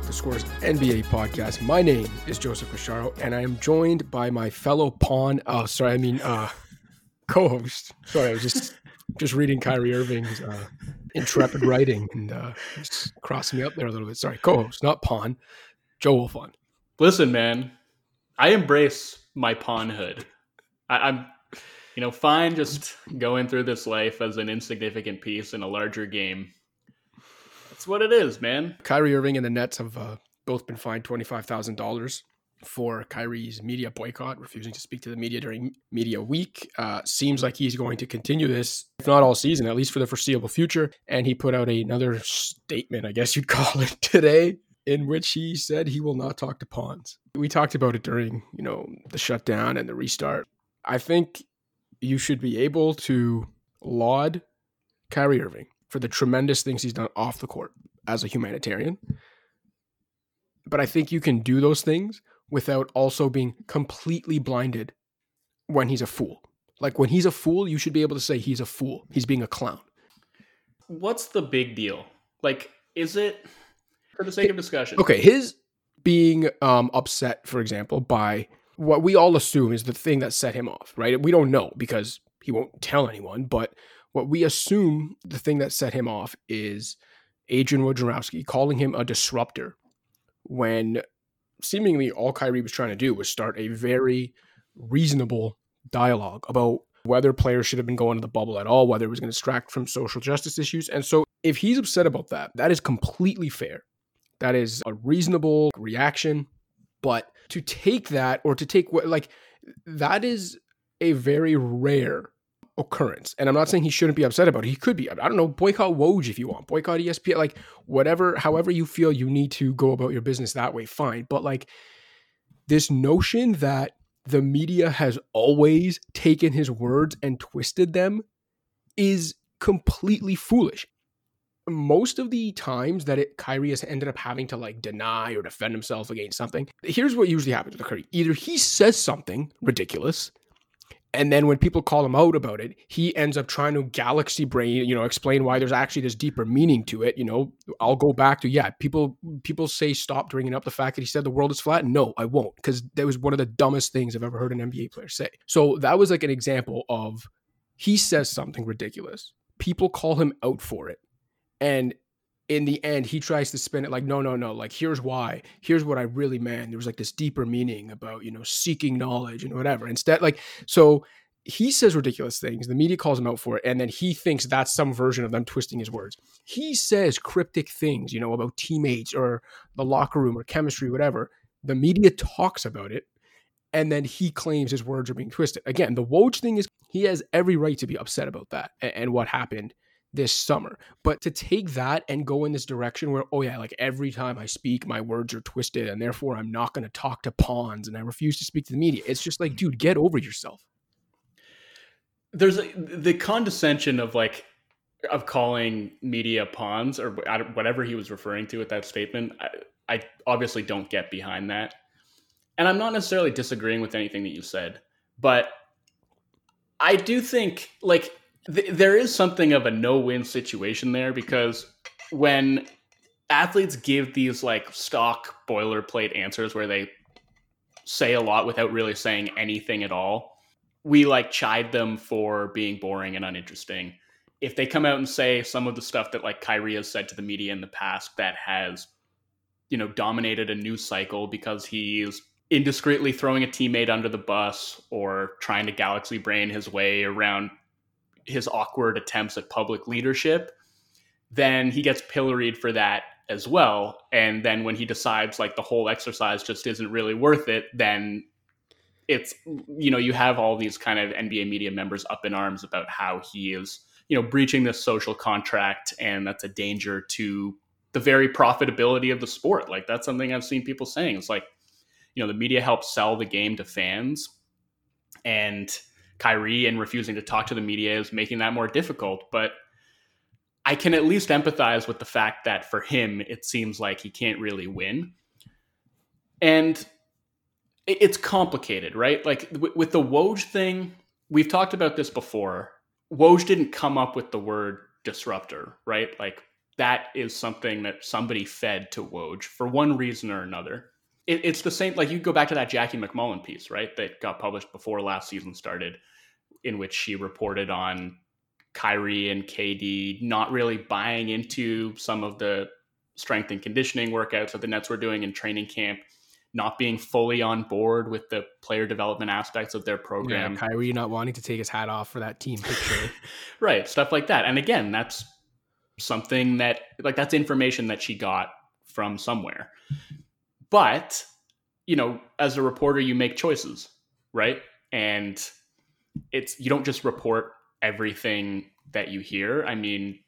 Talk the Scores NBA podcast. My name is Joseph Casciaro, and I am joined by my fellow pawn. Oh, sorry, I mean uh, co-host. Sorry, I was just just reading Kyrie Irving's uh, intrepid writing and uh, just crossing me up there a little bit. Sorry, co-host, not pawn. Joe Wolfond. Listen, man, I embrace my pawnhood. I, I'm, you know, fine just going through this life as an insignificant piece in a larger game. That's what it is, man. Kyrie Irving and the Nets have uh, both been fined twenty five thousand dollars for Kyrie's media boycott, refusing to speak to the media during media week. Uh, seems like he's going to continue this, if not all season, at least for the foreseeable future. And he put out another statement, I guess you'd call it today, in which he said he will not talk to pawns. We talked about it during, you know, the shutdown and the restart. I think you should be able to laud Kyrie Irving for the tremendous things he's done off the court as a humanitarian. But I think you can do those things without also being completely blinded when he's a fool. Like when he's a fool, you should be able to say he's a fool. He's being a clown. What's the big deal? Like, is it for the sake of discussion? Okay, his being um, upset, for example, by what we all assume is the thing that set him off, right? We don't know because he won't tell anyone, but what we assume the thing that set him off is Adrian Wojnarowski calling him a disruptor when seemingly all Kyrie was trying to do was start a very reasonable dialogue about whether players should have been going to the bubble at all, whether it was going to distract from social justice issues. And so if he's upset about that, that is completely fair. That is a reasonable reaction. But to take that or to take what, like, that is a very rare occurrence. And I'm not saying he shouldn't be upset about it. He could be. I don't know, boycott Woj if you want, boycott ESPN, like whatever, however you feel you need to go about your business that way, fine. But like this notion that the media has always taken his words and twisted them is completely foolish. Most of the times that it Kyrie has ended up having to like deny or defend himself against something, here's what usually happens with Kyrie. Either he says something ridiculous and then when people call him out about it, he ends up trying to galaxy brain, you know, explain why there's actually this deeper meaning to it. You know, I'll go back to yeah, people people say stop bringing up the fact that he said the world is flat. No, I won't, because that was one of the dumbest things I've ever heard an NBA player say. So that was like an example of he says something ridiculous. People call him out for it, and in the end, he tries to spin it like, no, no, no. Like, here's why. Here's what I really meant. There was like this deeper meaning about, you know, seeking knowledge and whatever. Instead, like, so he says ridiculous things. The media calls him out for it. And then he thinks that's some version of them twisting his words. He says cryptic things, you know, about teammates or the locker room or chemistry, whatever. The media talks about it. And then he claims his words are being twisted. Again, the Woj thing is he has every right to be upset about that and, and what happened this summer. But to take that and go in this direction where, oh yeah, like every time I speak, my words are twisted and therefore I'm not going to talk to pawns and I refuse to speak to the media. It's just like, dude, get over yourself. There's a, the condescension of like, of calling media pawns or whatever he was referring to with that statement. I, I obviously don't get behind that. And I'm not necessarily disagreeing with anything that you said, but I do think like th- there is something of a no-win situation there because when athletes give these like stock boilerplate answers where they say a lot without really saying anything at all, we like chide them for being boring and uninteresting. If they come out and say some of the stuff that like Kyrie has said to the media in the past that has, you know, dominated a news cycle because he's indiscreetly throwing a teammate under the bus or trying to galaxy brain his way around his awkward attempts at public leadership, then he gets pilloried for that as well. And then when he decides like the whole exercise just isn't really worth it, then it's you know you have all these kind of NBA media members up in arms about how he is you know breaching this social contract and that's a danger to the very profitability of the sport. Like that's something I've seen people saying. It's like you know the media helps sell the game to fans and Kyrie and refusing to talk to the media is making that more difficult. But I can at least empathize with the fact that for him, it seems like he can't really win. And it's complicated, right? Like with the Woj thing, we've talked about this before. Woj didn't come up with the word disruptor, right? Like that is something that somebody fed to Woj for one reason or another. It, it's the same, like you go back to that Jackie MacMullan piece, right? That got published before last season started, in which she reported on Kyrie and KD not really buying into some of the strength and conditioning workouts that the Nets were doing in training camp, not being fully on board with the player development aspects of their program. Yeah, Kyrie not wanting to take his hat off for that team picture. right, stuff like that. And again, that's something that like that's information that she got from somewhere. But, you know, as a reporter you make choices, right? And it's you don't just report everything that you hear. I mean,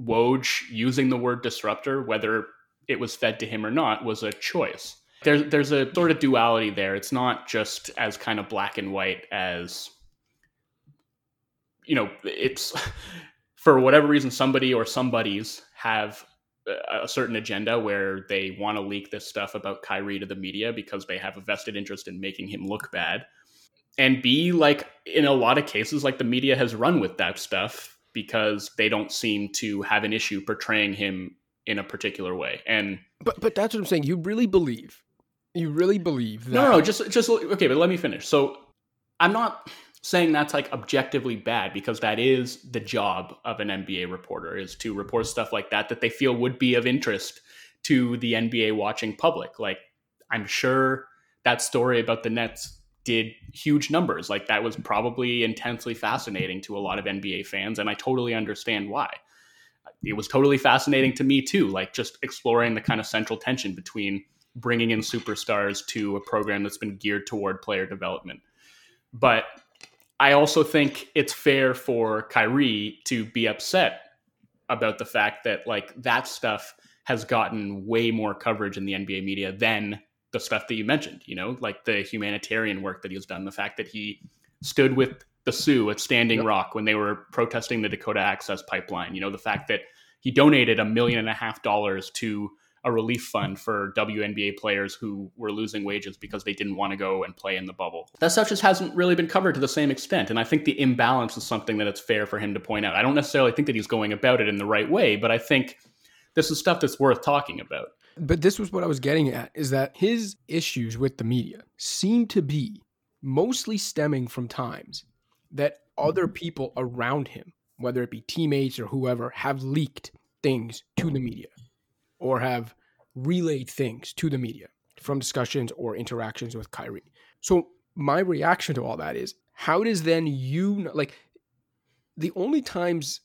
Woj using the word disruptor, whether it was fed to him or not, was a choice. There's there's a sort of duality there. It's not just as kind of black and white as you know, it's for whatever reason somebody or somebodies have a certain agenda where they want to leak this stuff about Kyrie to the media because they have a vested interest in making him look bad. And B, like in a lot of cases, like the media has run with that stuff because they don't seem to have an issue portraying him in a particular way. And but but that's what I'm saying. You really believe, you really believe that? No, no, just just okay. But let me finish. So I'm not saying that's like objectively bad because that is the job of an NBA reporter is to report stuff like that that they feel would be of interest to the NBA watching public. Like I'm sure that story about the Nets did huge numbers. Like that was probably intensely fascinating to a lot of NBA fans, and I totally understand why. It was totally fascinating to me too, like just exploring the kind of central tension between bringing in superstars to a program that's been geared toward player development. But I also think it's fair for Kyrie to be upset about the fact that like that stuff has gotten way more coverage in the NBA media than the stuff that you mentioned, you know, like the humanitarian work that he's done, the fact that he stood with the Sioux at Standing yep. Rock when they were protesting the Dakota Access Pipeline, you know, the fact that he donated a million and a half dollars to a relief fund for WNBA players who were losing wages because they didn't want to go and play in the bubble. That stuff just hasn't really been covered to the same extent. And I think the imbalance is something that it's fair for him to point out. I don't necessarily think that he's going about it in the right way, but I think this is stuff that's worth talking about. But this was what I was getting at is that his issues with the media seem to be mostly stemming from times that other mm-hmm. people around him, whether it be teammates or whoever, have leaked things to the media or have relayed things to the media from discussions or interactions with Kyrie. So my reaction to all that is how does then you like the only times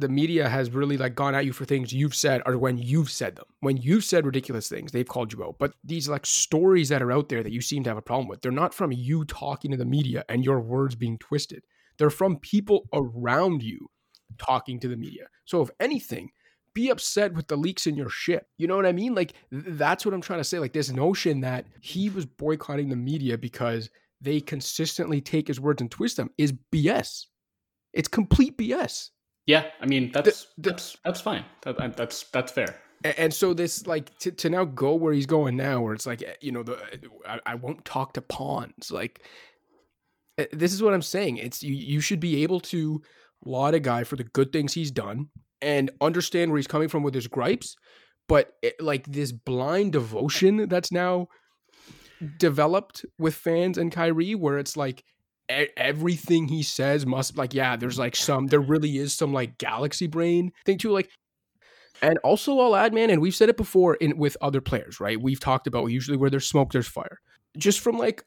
the media has really like gone at you for things you've said or when you've said them. When you've said ridiculous things, they've called you out. But these like stories that are out there that you seem to have a problem with, they're not from you talking to the media and your words being twisted. They're from people around you talking to the media. So if anything, be upset with the leaks in your ship. You know what I mean? Like th- that's what I'm trying to say. Like this notion that he was boycotting the media because they consistently take his words and twist them is BS. It's complete BS. Yeah, I mean that's the, the, that's that's fine. That, that's that's fair. And, so this like to, to now go where he's going now, where it's like eh, you know the I, I won't talk to pawns. Like eh, this is what I'm saying. It's you you should be able to laud a guy for the good things he's done and understand where he's coming from with his gripes, but it, like this blind devotion that's now developed with fans and Kyrie, where it's like everything he says must like yeah there's like some there really is some like galaxy brain thing too like and also i'll add man and we've said it before in with other players right? We've talked about usually where there's smoke there's fire. Just from like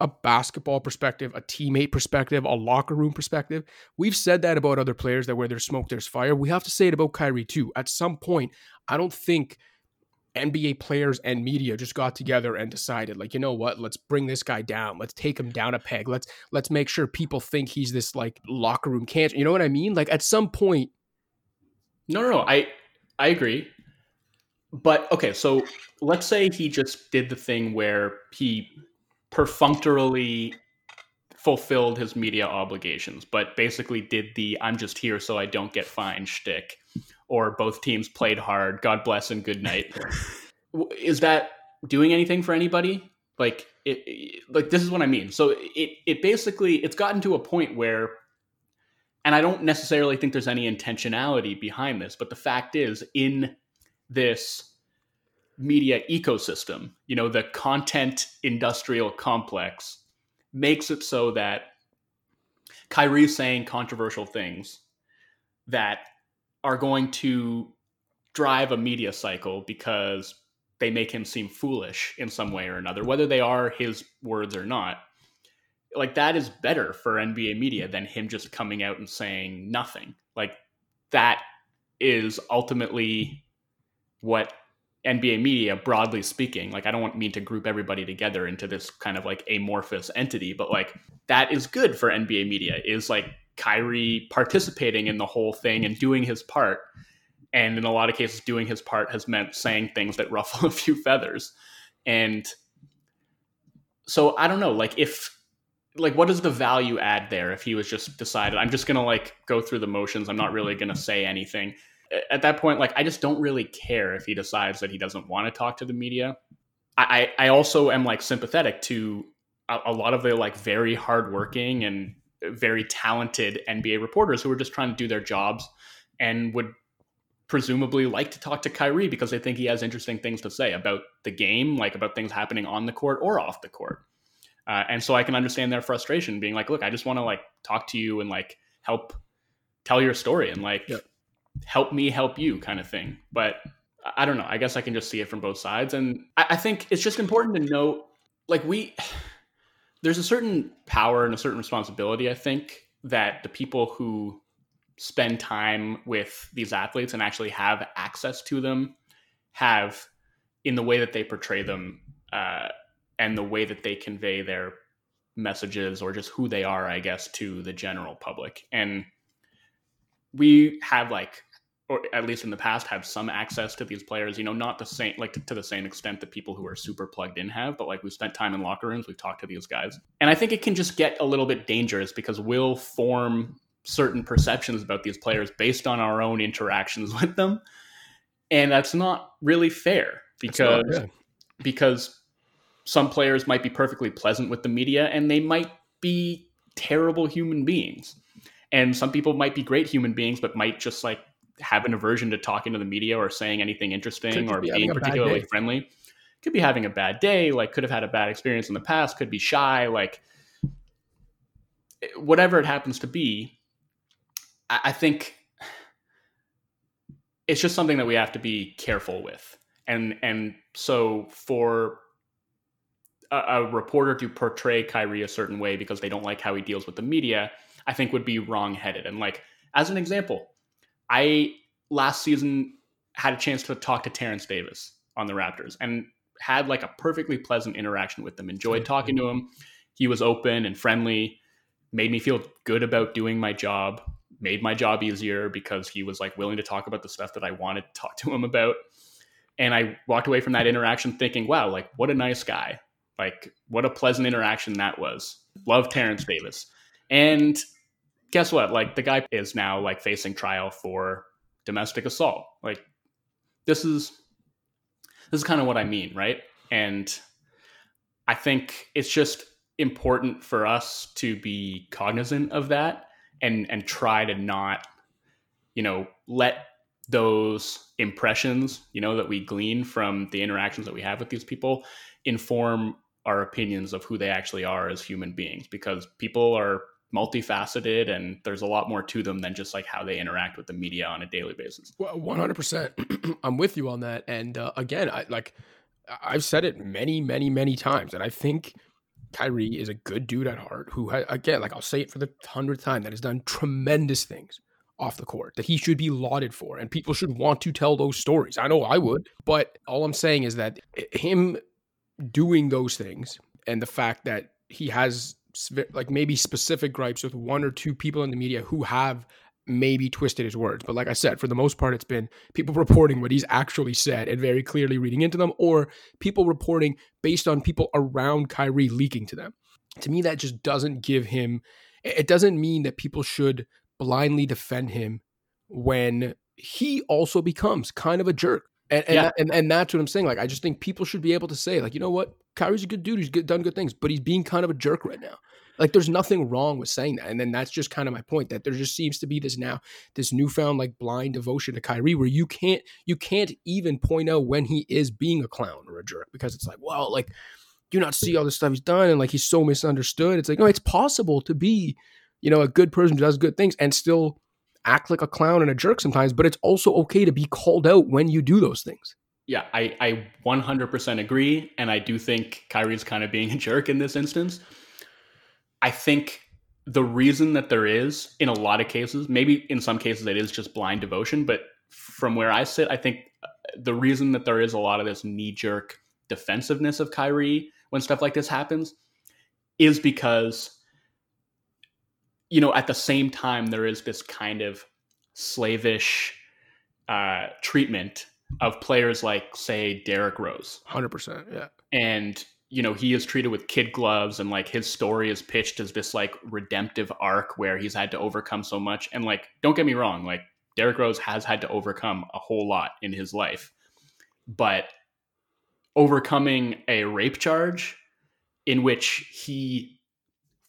a basketball perspective a teammate perspective a locker room perspective we've said that about other players that where there's smoke there's fire. We have to say it about Kyrie too. At some point i don't think NBA players and media just got together and decided like you know what? Let's bring this guy down. Let's take him down a peg. Let's let's make sure people think he's this like locker room cancer you know what I mean? Like at some point no no no. I I agree. But okay so let's say he just did the thing where he perfunctorily fulfilled his media obligations but basically did the I'm just here so I don't get fined shtick or both teams played hard. God bless and good night. Is that doing anything for anybody? Like it, it, like this is what I mean. So it it basically it's gotten to a point where and I don't necessarily think there's any intentionality behind this, but the fact is, in this media ecosystem, you know, the content industrial complex makes it so that Kyrie's saying controversial things that are going to drive a media cycle because they make him seem foolish in some way or another, whether they are his words or not. Like that is better for NBA media than him just coming out and saying nothing. Like that is ultimately what NBA media, broadly speaking, like I don't want mean to group everybody together into this kind of like amorphous entity, but like that is good for NBA media is like Kyrie participating in the whole thing and doing his part. And in a lot of cases, doing his part has meant saying things that ruffle a few feathers. And so I don't know, like if like what is the value add there if he was just decided I'm just gonna like go through the motions, I'm not really gonna say anything at that point, like I just don't really care if he decides that he doesn't want to talk to the media. I, I also am like sympathetic to a, a lot of the like very hardworking and very talented NBA reporters who are just trying to do their jobs and would presumably like to talk to Kyrie because they think he has interesting things to say about the game, like about things happening on the court or off the court. Uh, and so I can understand their frustration being like, look, I just want to like talk to you and like help tell your story and like help me help you kind of thing. But I don't know. I guess I can just see it from both sides. And I, I think it's just important to note like we there's a certain power and a certain responsibility, I think, that the people who spend time with these athletes and actually have access to them have in the way that they portray them uh, and the way that they convey their messages or just who they are, I guess, to the general public. And we have like or at least in the past have some access to these players you know not the same like to, to, the same extent that people who are super plugged in have but like we've spent time in locker rooms we've talked to these guys. And i think it can just get a little bit dangerous because we'll form certain perceptions about these players based on our own interactions with them. And that's not really fair because because some players might be perfectly pleasant with the media and they might be terrible human beings. And some people might be great human beings but might just like have an aversion to talking to the media or saying anything interesting or be being particularly friendly. Could be having a bad day like could have had a bad experience in the past could be shy like eh, whatever it happens to be i, I think it's just something that we have to be careful with. And and so for a, a reporter to portray Kyrie a certain way because they don't like how he deals with the media I think would be wrongheaded. And like as an example, I last season had a chance to talk to Terence Davis on the Raptors and had like a perfectly pleasant interaction with him. Enjoyed talking to him. He was open and friendly, made me feel good about doing my job, made my job easier because he was like willing to talk about the stuff that I wanted to talk to him about. And I walked away from that interaction thinking, wow, like what a nice guy. Like what a pleasant interaction that was. Love Terence Davis. And guess what? Like the guy is now like facing trial for domestic assault. Like this is this is kind of what I mean, right? And I think it's just important for us to be cognizant of that and and try to not you know let those impressions you know that we glean from the interactions that we have with these people inform our opinions of who they actually are as human beings because people are multifaceted and there's a lot more to them than just like how they interact with the media on a daily basis. Well, 100%. I'm with you on that. And uh, again, I like I've said it many, many, many times. And I think Kyrie is a good dude at heart who, ha- again, like I'll say it for the hundredth time, that has done tremendous things off the court that he should be lauded for. And people should want to tell those stories. I know I would. But all I'm saying is that him doing those things and the fact that he has like maybe specific gripes with one or two people in the media who have maybe twisted his words. But like I said, for the most part, it's been people reporting what he's actually said and very clearly reading into them, or people reporting based on people around Kyrie leaking to them. To me, that just doesn't give him, it doesn't mean that people should blindly defend him when he also becomes kind of a jerk. And and, yeah. that, and and that's what I'm saying. Like, I just think people should be able to say, like, you know what, Kyrie's a good dude. He's good, done good things, but he's being kind of a jerk right now. Like there's nothing wrong with saying that. And then that's just kind of my point that there just seems to be this now this newfound like blind devotion to Kyrie where you can't you can't even point out when he is being a clown or a jerk because it's like, well, like do you not see all the stuff he's done and like he's so misunderstood. It's like, no, it's possible to be, you know, a good person who does good things and still act like a clown and a jerk sometimes, but it's also okay to be called out when you do those things. Yeah, I, I 100% agree. And I do think Kyrie's kind of being a jerk in this instance. I think the reason that there is, in a lot of cases, maybe in some cases it is just blind devotion, but from where I sit, I think uh, the reason that there is a lot of this knee jerk defensiveness of Kyrie when stuff like this happens is because, you know, at the same time, there is this kind of slavish uh, treatment of players like, say, Derrick Rose. 100%. Yeah. And you know he is treated with kid gloves and like his story is pitched as this like redemptive arc where he's had to overcome so much and like don't get me wrong like Derrick Rose has had to overcome a whole lot in his life but overcoming a rape charge in which he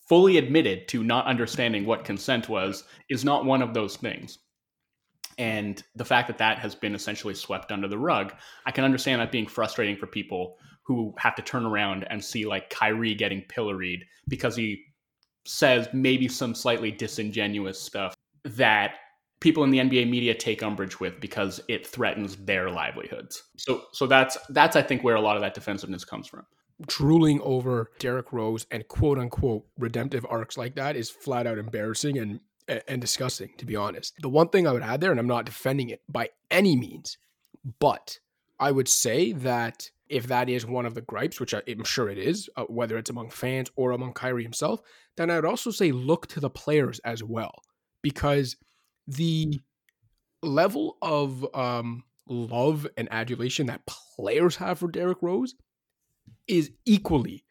fully admitted to not understanding what consent was is not one of those things and the fact that that has been essentially swept under the rug i can understand that being frustrating for people who have to turn around and see like Kyrie getting pilloried because he says maybe some slightly disingenuous stuff that people in the NBA media take umbrage with because it threatens their livelihoods. So so that's that's I think where a lot of that defensiveness comes from. Drooling over Derrick Rose and quote unquote redemptive arcs like that is flat out embarrassing and and disgusting to be honest. The one thing I would add there and I'm not defending it by any means, but I would say that if that is one of the gripes, which I'm sure it is, uh, whether it's among fans or among Kyrie himself, then I would also say look to the players as well, because the level of um, love and adulation that players have for Derrick Rose is equally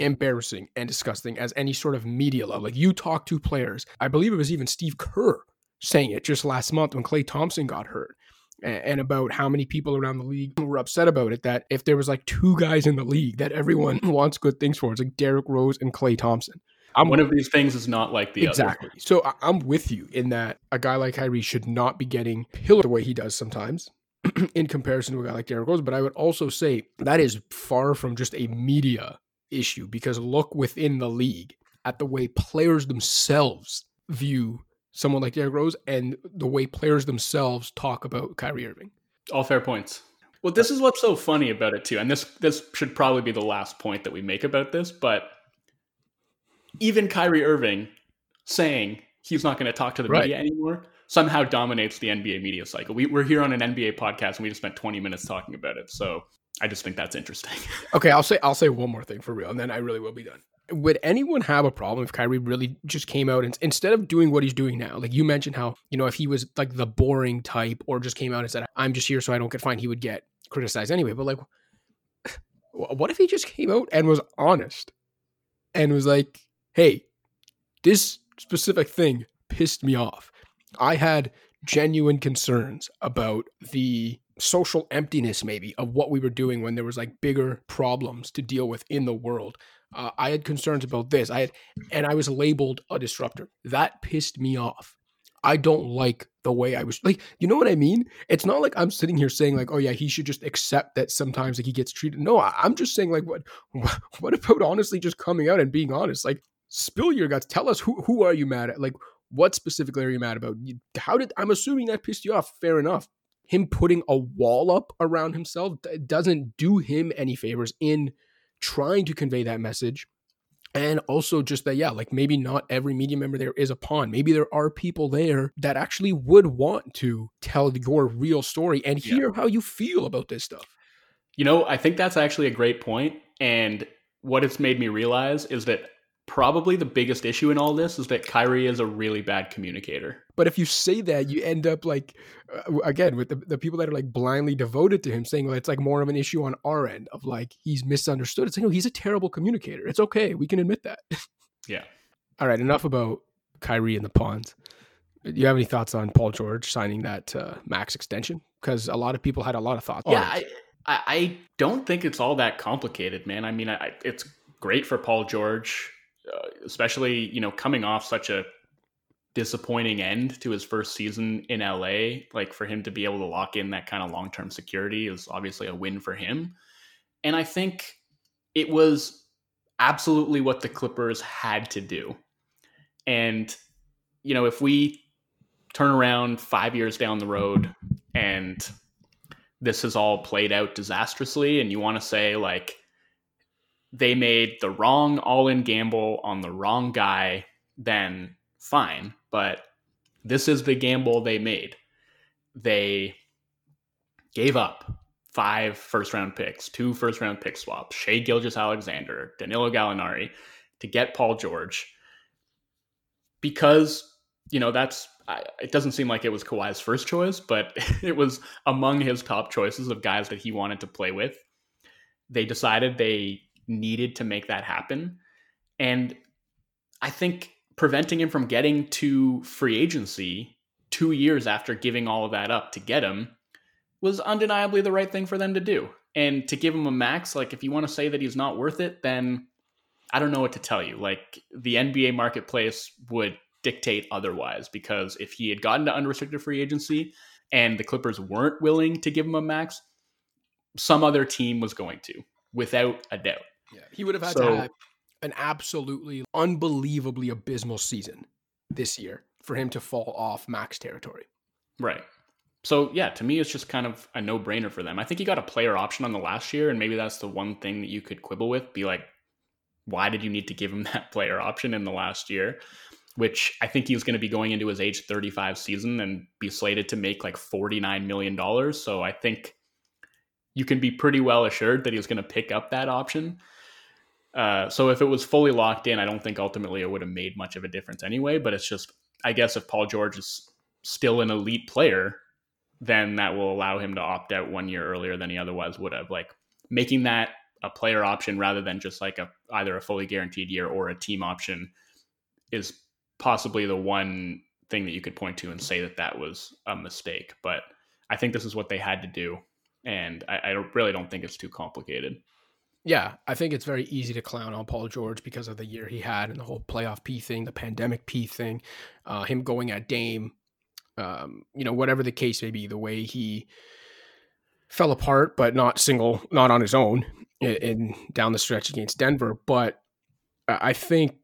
embarrassing and disgusting as any sort of media love. Like you talk to players, I believe it was even Steve Kerr saying it just last month when Klay Thompson got hurt and about how many people around the league were upset about it. That if there was like two guys in the league that everyone wants good things for, it's like Derrick Rose and Klay Thompson. I'm, One of these things is not like the exactly. Other. So I'm with you in that a guy like Kyrie should not be getting pillared the way he does sometimes. in comparison to a guy like Derrick Rose, but I would also say that is far from just a media issue because look within the league at the way players themselves view someone like Derrick Rose and the way players themselves talk about Kyrie Irving. All fair points. Well, this is what's so funny about it too, and this this should probably be the last point that we make about this, but even Kyrie Irving saying he's not going to talk to the right. media anymore somehow dominates the NBA media cycle. We, we're here on an NBA podcast, and we just spent 20 minutes talking about it. So I just think that's interesting. okay, I'll say I'll say one more thing for real, and then I really will be done would anyone have a problem if Kyrie really just came out and instead of doing what he's doing now, like you mentioned how, you know, if he was like the boring type or just came out and said, I'm just here so I don't get fined, he would get criticized anyway. But like, what if he just came out and was honest and was like, hey, this specific thing pissed me off. I had genuine concerns about the social emptiness maybe of what we were doing when there was like bigger problems to deal with in the world uh, I had concerns about this. I had, and I was labeled a disruptor. That pissed me off. I don't like the way I was like, you know what I mean? It's not like I'm sitting here saying like, oh yeah, he should just accept that sometimes like he gets treated. No, I, am just saying like, what, what about honestly just coming out and being honest? Like, spill your guts. Tell us who who are you mad at? Like, what specifically are you mad about? How did I'm assuming that pissed you off? Fair enough. Him putting a wall up around himself doesn't do him any favors in trying to convey that message. And also just that yeah like maybe not every media member there is a pawn. Maybe there are people there that actually would want to tell your real story and hear yeah. how you feel about this stuff. You know i think that's actually a great point and what it's made me realize is that probably the biggest issue in all this is that Kyrie is a really bad communicator. But if you say that, you end up like, uh, again, with the, the people that are like blindly devoted to him saying, well, it's like more of an issue on our end of like, he's misunderstood. It's like, no, he's a terrible communicator. It's okay. We can admit that. Yeah. all right. Enough about Kyrie and the pawns. Do you have any thoughts on Paul George signing that uh, max extension? Because a lot of people had a lot of thoughts. Yeah. I, I don't think it's all that complicated, man. I mean, I, it's great for Paul George uh, especially you know coming off such a disappointing end to his first season in LA. Like for him to be able to lock in that kind of long term security is obviously a win for him. And I think it was absolutely what the Clippers had to do. And, you know, if we turn around five years down the road and this has all played out disastrously, and you want to say, like, they made the wrong all in gamble on the wrong guy, then fine. But this is the gamble they made. They gave up five first round picks, two first round pick swaps, Shai Gilgeous-Alexander, Danilo Gallinari to get Paul George because, you know, that's it doesn't seem like it was Kawhi's first choice, but it was among his top choices of guys that he wanted to play with. They decided they needed to make that happen. And I think preventing him from getting to free agency two years after giving all of that up to get him was undeniably the right thing for them to do. And to give him a max, like if you want to say that he's not worth it, then I don't know what to tell you. Like the NBA marketplace would dictate otherwise because if he had gotten to unrestricted free agency and the Clippers weren't willing to give him a max, some other team was going to, without a doubt. Yeah, he would have had so, to have an absolutely unbelievably abysmal season this year for him to fall off max territory. Right. So yeah, to me it's just kind of a no-brainer for them. I think he got a player option on the last year and maybe that's the one thing that you could quibble with, be like why did you need to give him that player option in the last year? Which I think he was going to be going into his age 35 season and be slated to make like 49 million dollars, so I think you can be pretty well assured that he was going to pick up that option. Uh, so if it was fully locked in, I don't think ultimately it would have made much of a difference anyway. But it's just, I guess, if Paul George is still an elite player, then that will allow him to opt out one year earlier than he otherwise would have. Like making that a player option rather than just like a either a fully guaranteed year or a team option is possibly the one thing that you could point to and say that that was a mistake. But I think this is what they had to do, and I, I really don't think it's too complicated. Yeah, I think it's very easy to clown on Paul George because of the year he had and the whole playoff P thing, the pandemic P thing, uh, him going at Dame, um, you know, whatever the case may be, the way he fell apart, but not single, not on his own, in, in down the stretch against Denver. But I think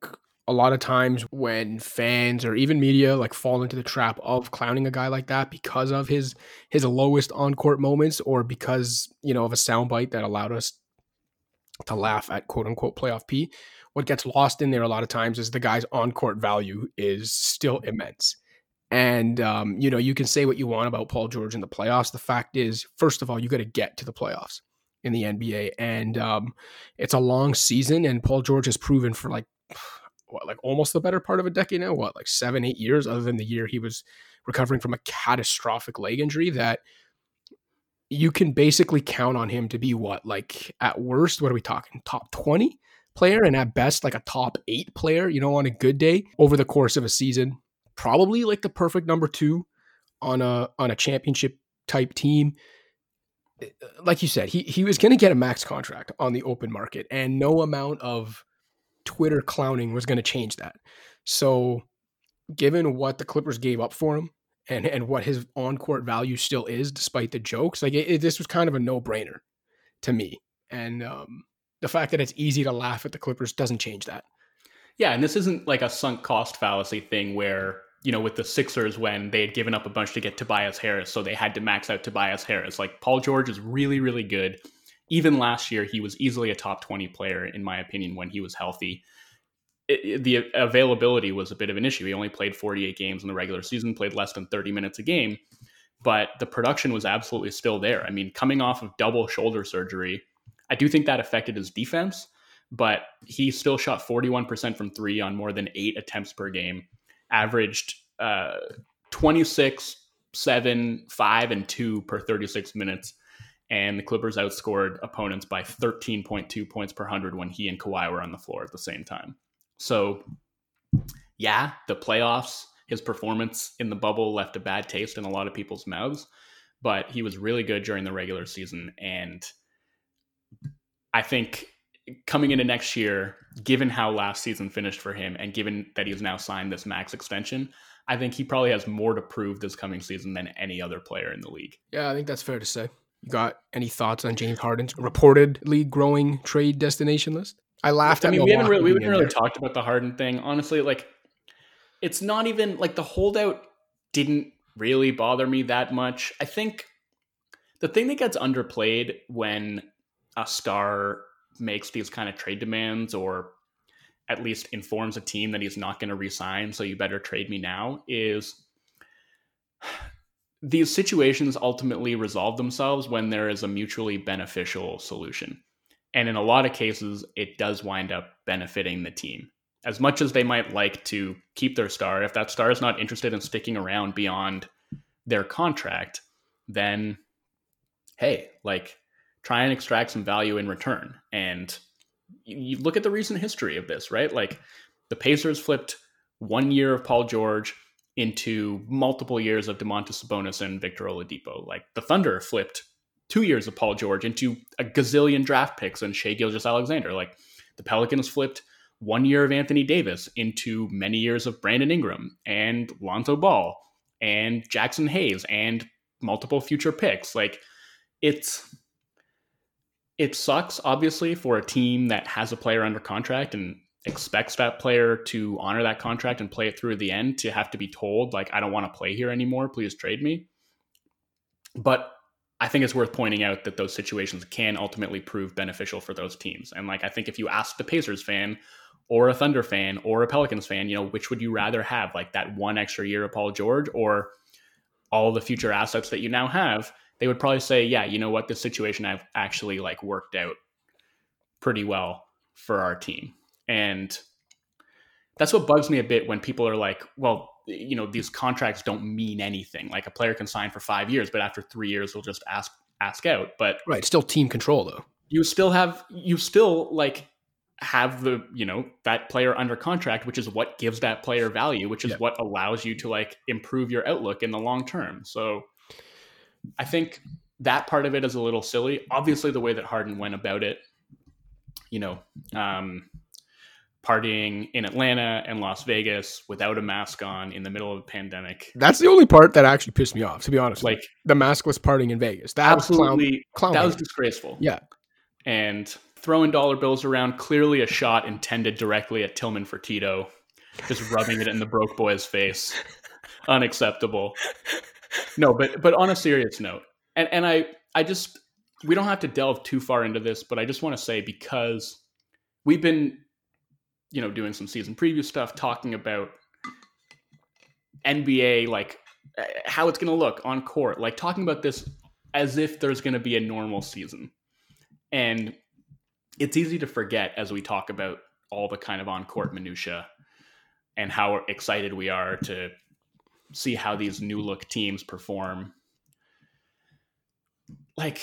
a lot of times when fans or even media like fall into the trap of clowning a guy like that because of his his lowest on court moments or because you know of a soundbite that allowed us to laugh at quote unquote playoff P. What gets lost in there a lot of times is the guy's on court value is still immense. And, um, you know, you can say what you want about Paul George in the playoffs. The fact is, first of all, you got to get to the playoffs in the NBA. And um, it's a long season. And Paul George has proven for like, what, like almost the better part of a decade now, what, like seven, eight years, other than the year he was recovering from a catastrophic leg injury that you can basically count on him to be what like at worst what are we talking top 20 player and at best like a top 8 player you know on a good day over the course of a season? Probably like the perfect number 2 on a on a championship type team. Uh, like you said he he was going to get a max contract on the open market and no amount of twitter clowning was going to change that. So given what the clippers gave up for him and and what his on court value still is, despite the jokes. Like it, it, this was kind of a no brainer to me, and um, the fact that it's easy to laugh at the Clippers doesn't change that. Yeah, and this isn't like a sunk cost fallacy thing where you know with the Sixers when they had given up a bunch to get Tobias Harris, so they had to max out Tobias Harris. Like Paul George is really really good. Even last year, he was easily a top twenty player in my opinion when he was healthy it, the availability was a bit of an issue. He only played 48 games in the regular season, played less than 30 minutes a game, but the production was absolutely still there. I mean, coming off of double shoulder surgery, I do think that affected his defense, but he still shot 41% from three on more than eight attempts per game, averaged uh, 26, 7, 5, and 2 per 36 minutes. And the Clippers outscored opponents by 13.2 points per 100 when he and Kawhi were on the floor at the same time. So, yeah, the playoffs, his performance in the bubble left a bad taste in a lot of people's mouths, but he was really good during the regular season. And I think coming into next year, given how last season finished for him, and given that he's now signed this max extension, I think he probably has more to prove this coming season than any other player in the league. Yeah, I think that's fair to say. You got any thoughts on James Harden's reportedly growing trade destination list? I laughed. I mean, we haven't really, we haven't really talked about the Harden thing. Honestly, like it's not even like the holdout didn't really bother me that much. I think the thing that gets underplayed when a star makes these kind of trade demands or at least informs a team that he's not going to resign, so you better trade me now, is these situations ultimately resolve themselves when there is a mutually beneficial solution. And in a lot of cases, it does wind up benefiting the team. As much as they might like to keep their star, if that star is not interested in sticking around beyond their contract, then hey, like try and extract some value in return. And you look at the recent history of this, right? Like the Pacers flipped one year of Paul George into multiple years of Domantas Sabonis and Victor Oladipo. Like the Thunder flipped two years of Paul George into a gazillion draft picks and Shai Gilgeous-Alexander. Like the Pelicans flipped one year of Anthony Davis into many years of Brandon Ingram and Lonzo Ball and Jaxson Hayes and multiple future picks. Like it's it sucks obviously for a team that has a player under contract and expects that player to honor that contract and play it through the end to have to be told like I don't want to play here anymore, please trade me. But I think it's worth pointing out that those situations can ultimately prove beneficial for those teams. And like I think if you ask the Pacers fan or a Thunder fan or a Pelicans fan, you know, which would you rather have, like that one extra year of Paul George or all the future assets that you now have? They would probably say, yeah, you know what, this situation I've actually like worked out pretty well for our team. And that's what bugs me a bit when people are like, well, you know, these contracts don't mean anything. Like a player can sign for five years, but after three years, he'll just ask ask out. But right, still team control though. You still have you still like have the you know that player under contract, which is what gives that player value, which is yeah. what allows you to like improve your outlook in the long term. So I think that part of it is a little silly. Obviously, the way that Harden went about it, you know, um, partying in Atlanta and Las Vegas without a mask on in the middle of a pandemic. That's the only part that actually pissed me off, to be honest. Like the maskless partying in Vegas. That absolutely clown, clown that was disgraceful. Yeah. And throwing dollar bills around, clearly a shot intended directly at Tillman Fertitta, just rubbing it in the broke boy's face. Unacceptable. No, but but on a serious note, and and I I just we don't have to delve too far into this, but I just want to say because we've been you know, doing some season preview stuff, talking about NBA, like eh, how it's going to look on court, like talking about this as if there's going to be a normal season. And it's easy to forget as we talk about all the kind of on court minutia and how excited we are to see how these new look teams perform. Like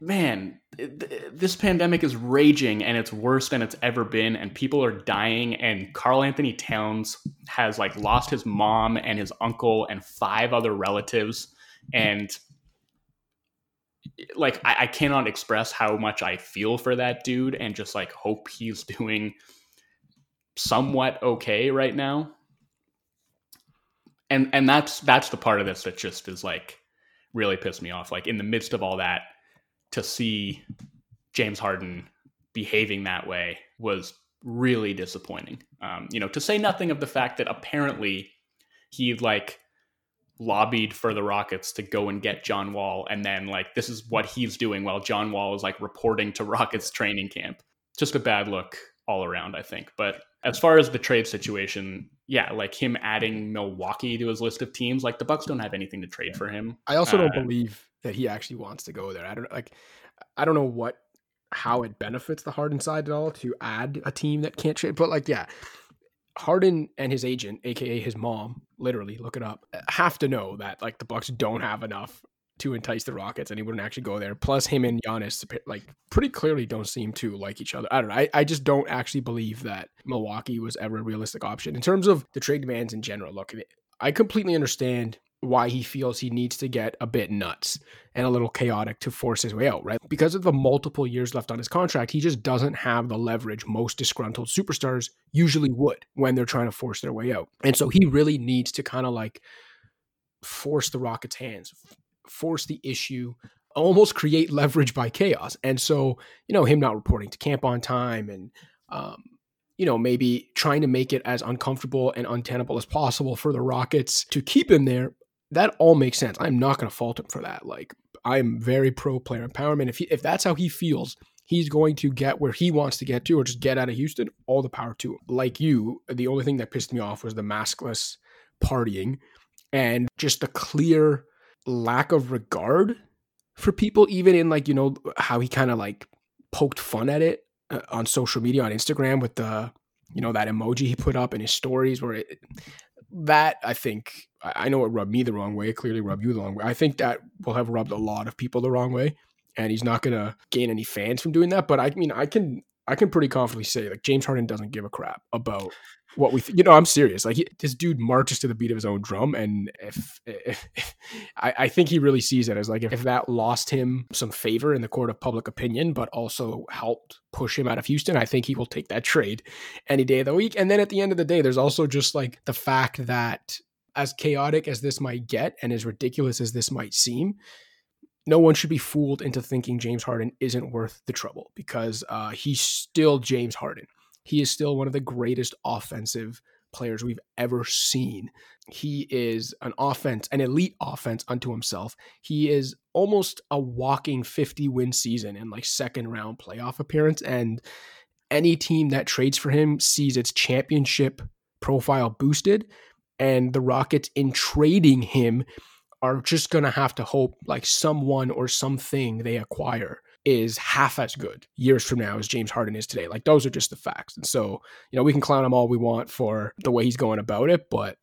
man, this pandemic is raging and it's worse than it's ever been, and people are dying. And Karl-Anthony Towns has like lost his mom and his uncle and five other relatives, and like I, I cannot express how much I feel for that dude, and just like hope he's doing somewhat okay right now. And and that's that's the part of this that just is like really pissed me off. Like in the midst of all that to see James Harden behaving that way was really disappointing. Um, you know, to say nothing of the fact that apparently he like lobbied for the Rockets to go and get John Wall, and then like this is what he's doing while John Wall is like reporting to Rockets training camp. Just a bad look all around, I think. But as far as the trade situation, yeah, like him adding Milwaukee to his list of teams, like the Bucks don't have anything to trade for him. I also don't uh, believe that he actually wants to go there. I don't like I don't know what how it benefits the Harden side at all to add a team that can't trade. But like, yeah, Harden and his agent, aka his mom, literally look it up, have to know that like the Bucks don't have enough to entice the Rockets, and he wouldn't actually go there. Plus, him and Giannis like pretty clearly don't seem to like each other. I don't know. I, I just don't actually believe that Milwaukee was ever a realistic option in terms of the trade demands in general. Look, I completely understand why he feels he needs to get a bit nuts and a little chaotic to force his way out, right? Because of the multiple years left on his contract, he just doesn't have the leverage most disgruntled superstars usually would when they're trying to force their way out. And so he really needs to kind of like force the Rockets' hands, force the issue, almost create leverage by chaos. And so, you know, him not reporting to camp on time and, um, you know, maybe trying to make it as uncomfortable and untenable as possible for the Rockets to keep him there. That all makes sense. I'm not going to fault him for that. Like, I'm very pro player empowerment. If he, if that's how he feels, he's going to get where he wants to get to, or just get out of Houston. All the power to him. Like you, the only thing that pissed me off was the maskless partying and just the clear lack of regard for people, even in like, you know, how he kind of like poked fun at it uh, on social media, on Instagram with the, you know, that emoji he put up in his stories where it, that I think, I know it rubbed me the wrong way. It clearly rubbed you the wrong way. I think that will have rubbed a lot of people the wrong way. And he's not going to gain any fans from doing that. But I mean, I can, I can pretty confidently say like James Harden doesn't give a crap about what we, th- you know, I'm serious. Like he, this dude marches to the beat of his own drum, and if, if, if I, I, think he really sees it as like if, if, that lost him some favor in the court of public opinion, but also helped push him out of Houston, I think he will take that trade any day of the week. And then at the end of the day, there's also just like the fact that as chaotic as this might get, and as ridiculous as this might seem, no one should be fooled into thinking James Harden isn't worth the trouble because uh, he's still James Harden he is still one of the greatest offensive players we've ever seen. He is an offense, an elite offense unto himself. He is almost a walking 50 win season and like second round playoff appearance. And any team that trades for him sees its championship profile boosted. And the Rockets, in trading him, are just going to have to hope like someone or something they acquire is half as good years from now as James Harden is today. Like those are just the facts. And so, you know, we can clown him all we want for the way he's going about it, but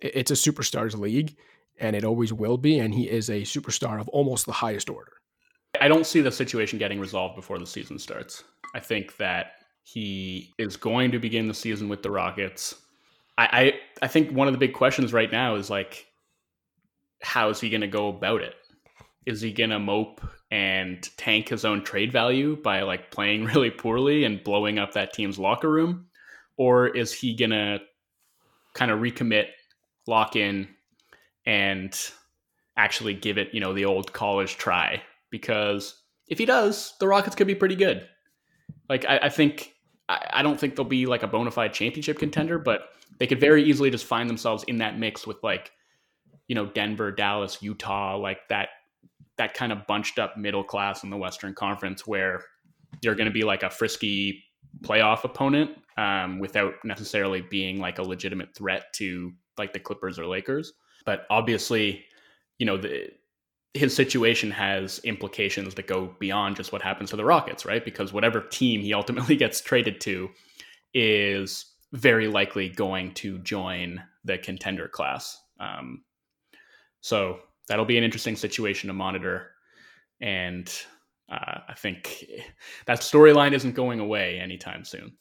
it's a superstars league and it always will be. And he is a superstar of almost the highest order. I don't see the situation getting resolved before the season starts. I think that he is going to begin the season with the Rockets. I, I, I think one of the big questions right now is like, how is he going to go about it? Is he going to mope and tank his own trade value by like playing really poorly and blowing up that team's locker room? Or is he going to kind of recommit, lock in, and actually give it, you know, the old college try? Because if he does, the Rockets could be pretty good. Like, I, I think, I, I don't think they'll be like a bona fide championship contender, but they could very easily just find themselves in that mix with like, you know, Denver, Dallas, Utah, like that that kind of bunched up middle class in the Western Conference where you're going to be like a frisky playoff opponent um, without necessarily being like a legitimate threat to like the Clippers or Lakers. But obviously, you know, the, his situation has implications that go beyond just what happens to the Rockets, right? Because whatever team he ultimately gets traded to is very likely going to join the contender class. Um, so that'll be an interesting situation to monitor. And uh, I think that storyline isn't going away anytime soon.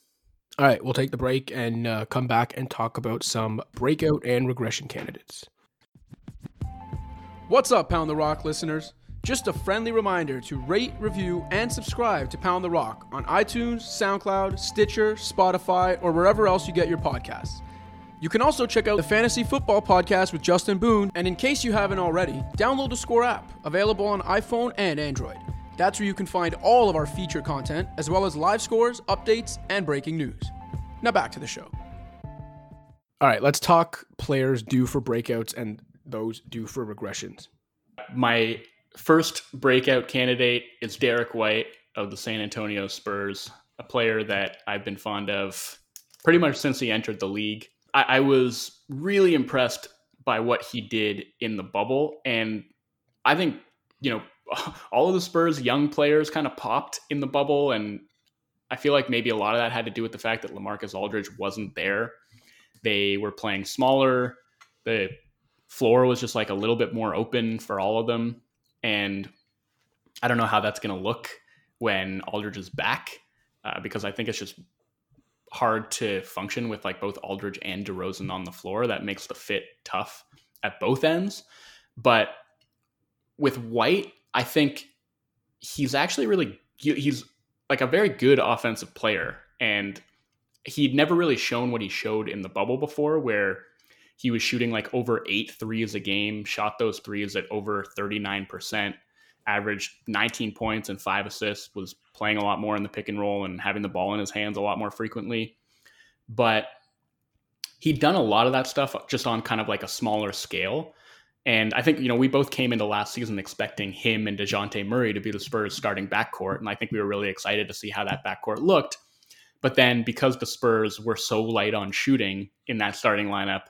All right, we'll take the break and uh, come back and talk about some breakout and regression candidates. What's up, Pound the Rock listeners? Just a friendly reminder to rate, review, and subscribe to Pound the Rock on iTunes, SoundCloud, Stitcher, Spotify, or wherever else you get your podcasts. You can also check out the Fantasy Football Podcast with Justin Boone, and in case you haven't already, download the Score app, available on iPhone and Android. That's where you can find all of our feature content, as well as live scores, updates, and breaking news. Now back to the show. All right, let's talk players due for breakouts and those due for regressions. My first breakout candidate is Derrick White of the San Antonio Spurs, a player that I've been fond of pretty much since he entered the league. I, I was really impressed by what he did in the bubble, and I think you know all of the Spurs young players kind of popped in the bubble, and I feel like maybe a lot of that had to do with the fact that LaMarcus Aldridge wasn't there. They were playing smaller. The floor was just like a little bit more open for all of them, and I don't know how that's going to look when Aldridge is back, uh, because I think it's just hard to function with like both Aldridge and DeRozan on the floor. That makes the fit tough. at both ends. But with White, I think he's actually really he's like a very good offensive player and he'd never really shown what he showed in the bubble before where he was shooting like over eight threes a game shot those threes at over 39% averaged 19 points and five assists was playing a lot more in the pick and roll and having the ball in his hands a lot more frequently but he'd done a lot of that stuff just on kind of like a smaller scale and I think, you know, we both came into last season expecting him and Dejounte Murray to be the Spurs starting backcourt. And I think we were really excited to see how that backcourt looked. But then because the Spurs were so light on shooting in that starting lineup,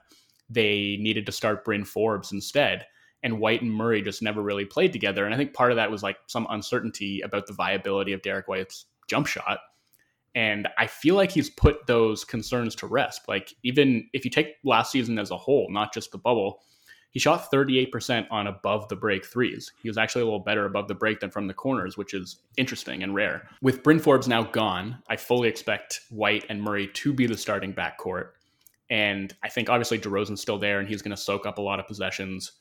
they needed to start Bryn Forbes instead. And White and Murray just never really played together. And I think part of that was like some uncertainty about the viability of Derrick White's jump shot. And I feel like he's put those concerns to rest. Like, even if you take last season as a whole, not just the bubble, he shot 38% on above the break threes. He was actually a little better above the break than from the corners, which is interesting and rare. With Bryn Forbes now gone, I fully expect White and Murray to be the starting backcourt. And I think obviously DeRozan's still there and he's going to soak up a lot of possessions.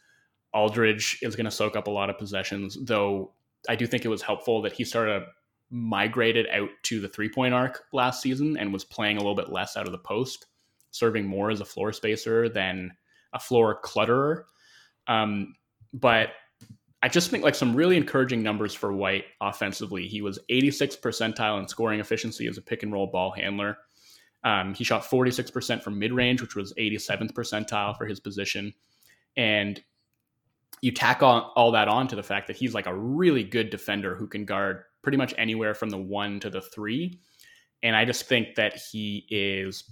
Aldridge is going to soak up a lot of possessions, though I do think it was helpful that he started migrated out to the three point arc last season and was playing a little bit less out of the post, serving more as a floor spacer than a floor clutterer. Um, but I just think like some really encouraging numbers for White offensively. He was 86 percentile in scoring efficiency as a pick and roll ball handler. Um, he shot 46% from mid range, which was 87th percentile for his position. And you tack on all that on to the fact that he's like a really good defender who can guard pretty much anywhere from the one to the three. And I just think that he is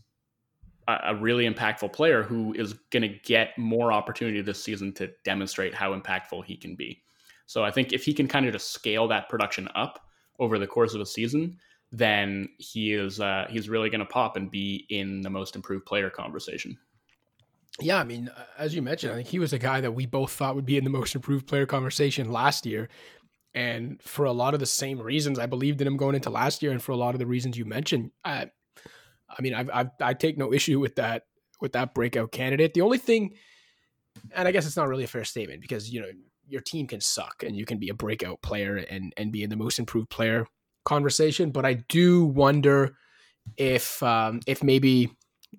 a really impactful player who is going to get more opportunity this season to demonstrate how impactful he can be. So I think if he can kind of just scale that production up over the course of a season, then he is uh, he's really going to pop and be in the most improved player conversation. Yeah, I mean, as you mentioned, I think he was a guy that we both thought would be in the most improved player conversation last year. And for a lot of the same reasons, I believed in him going into last year, and for a lot of the reasons you mentioned, I, I mean, I've, I've, I take no issue with that with that breakout candidate. The only thing, and I guess it's not really a fair statement because you know your team can suck and you can be a breakout player and and be in the most improved player conversation. But I do wonder if um, if maybe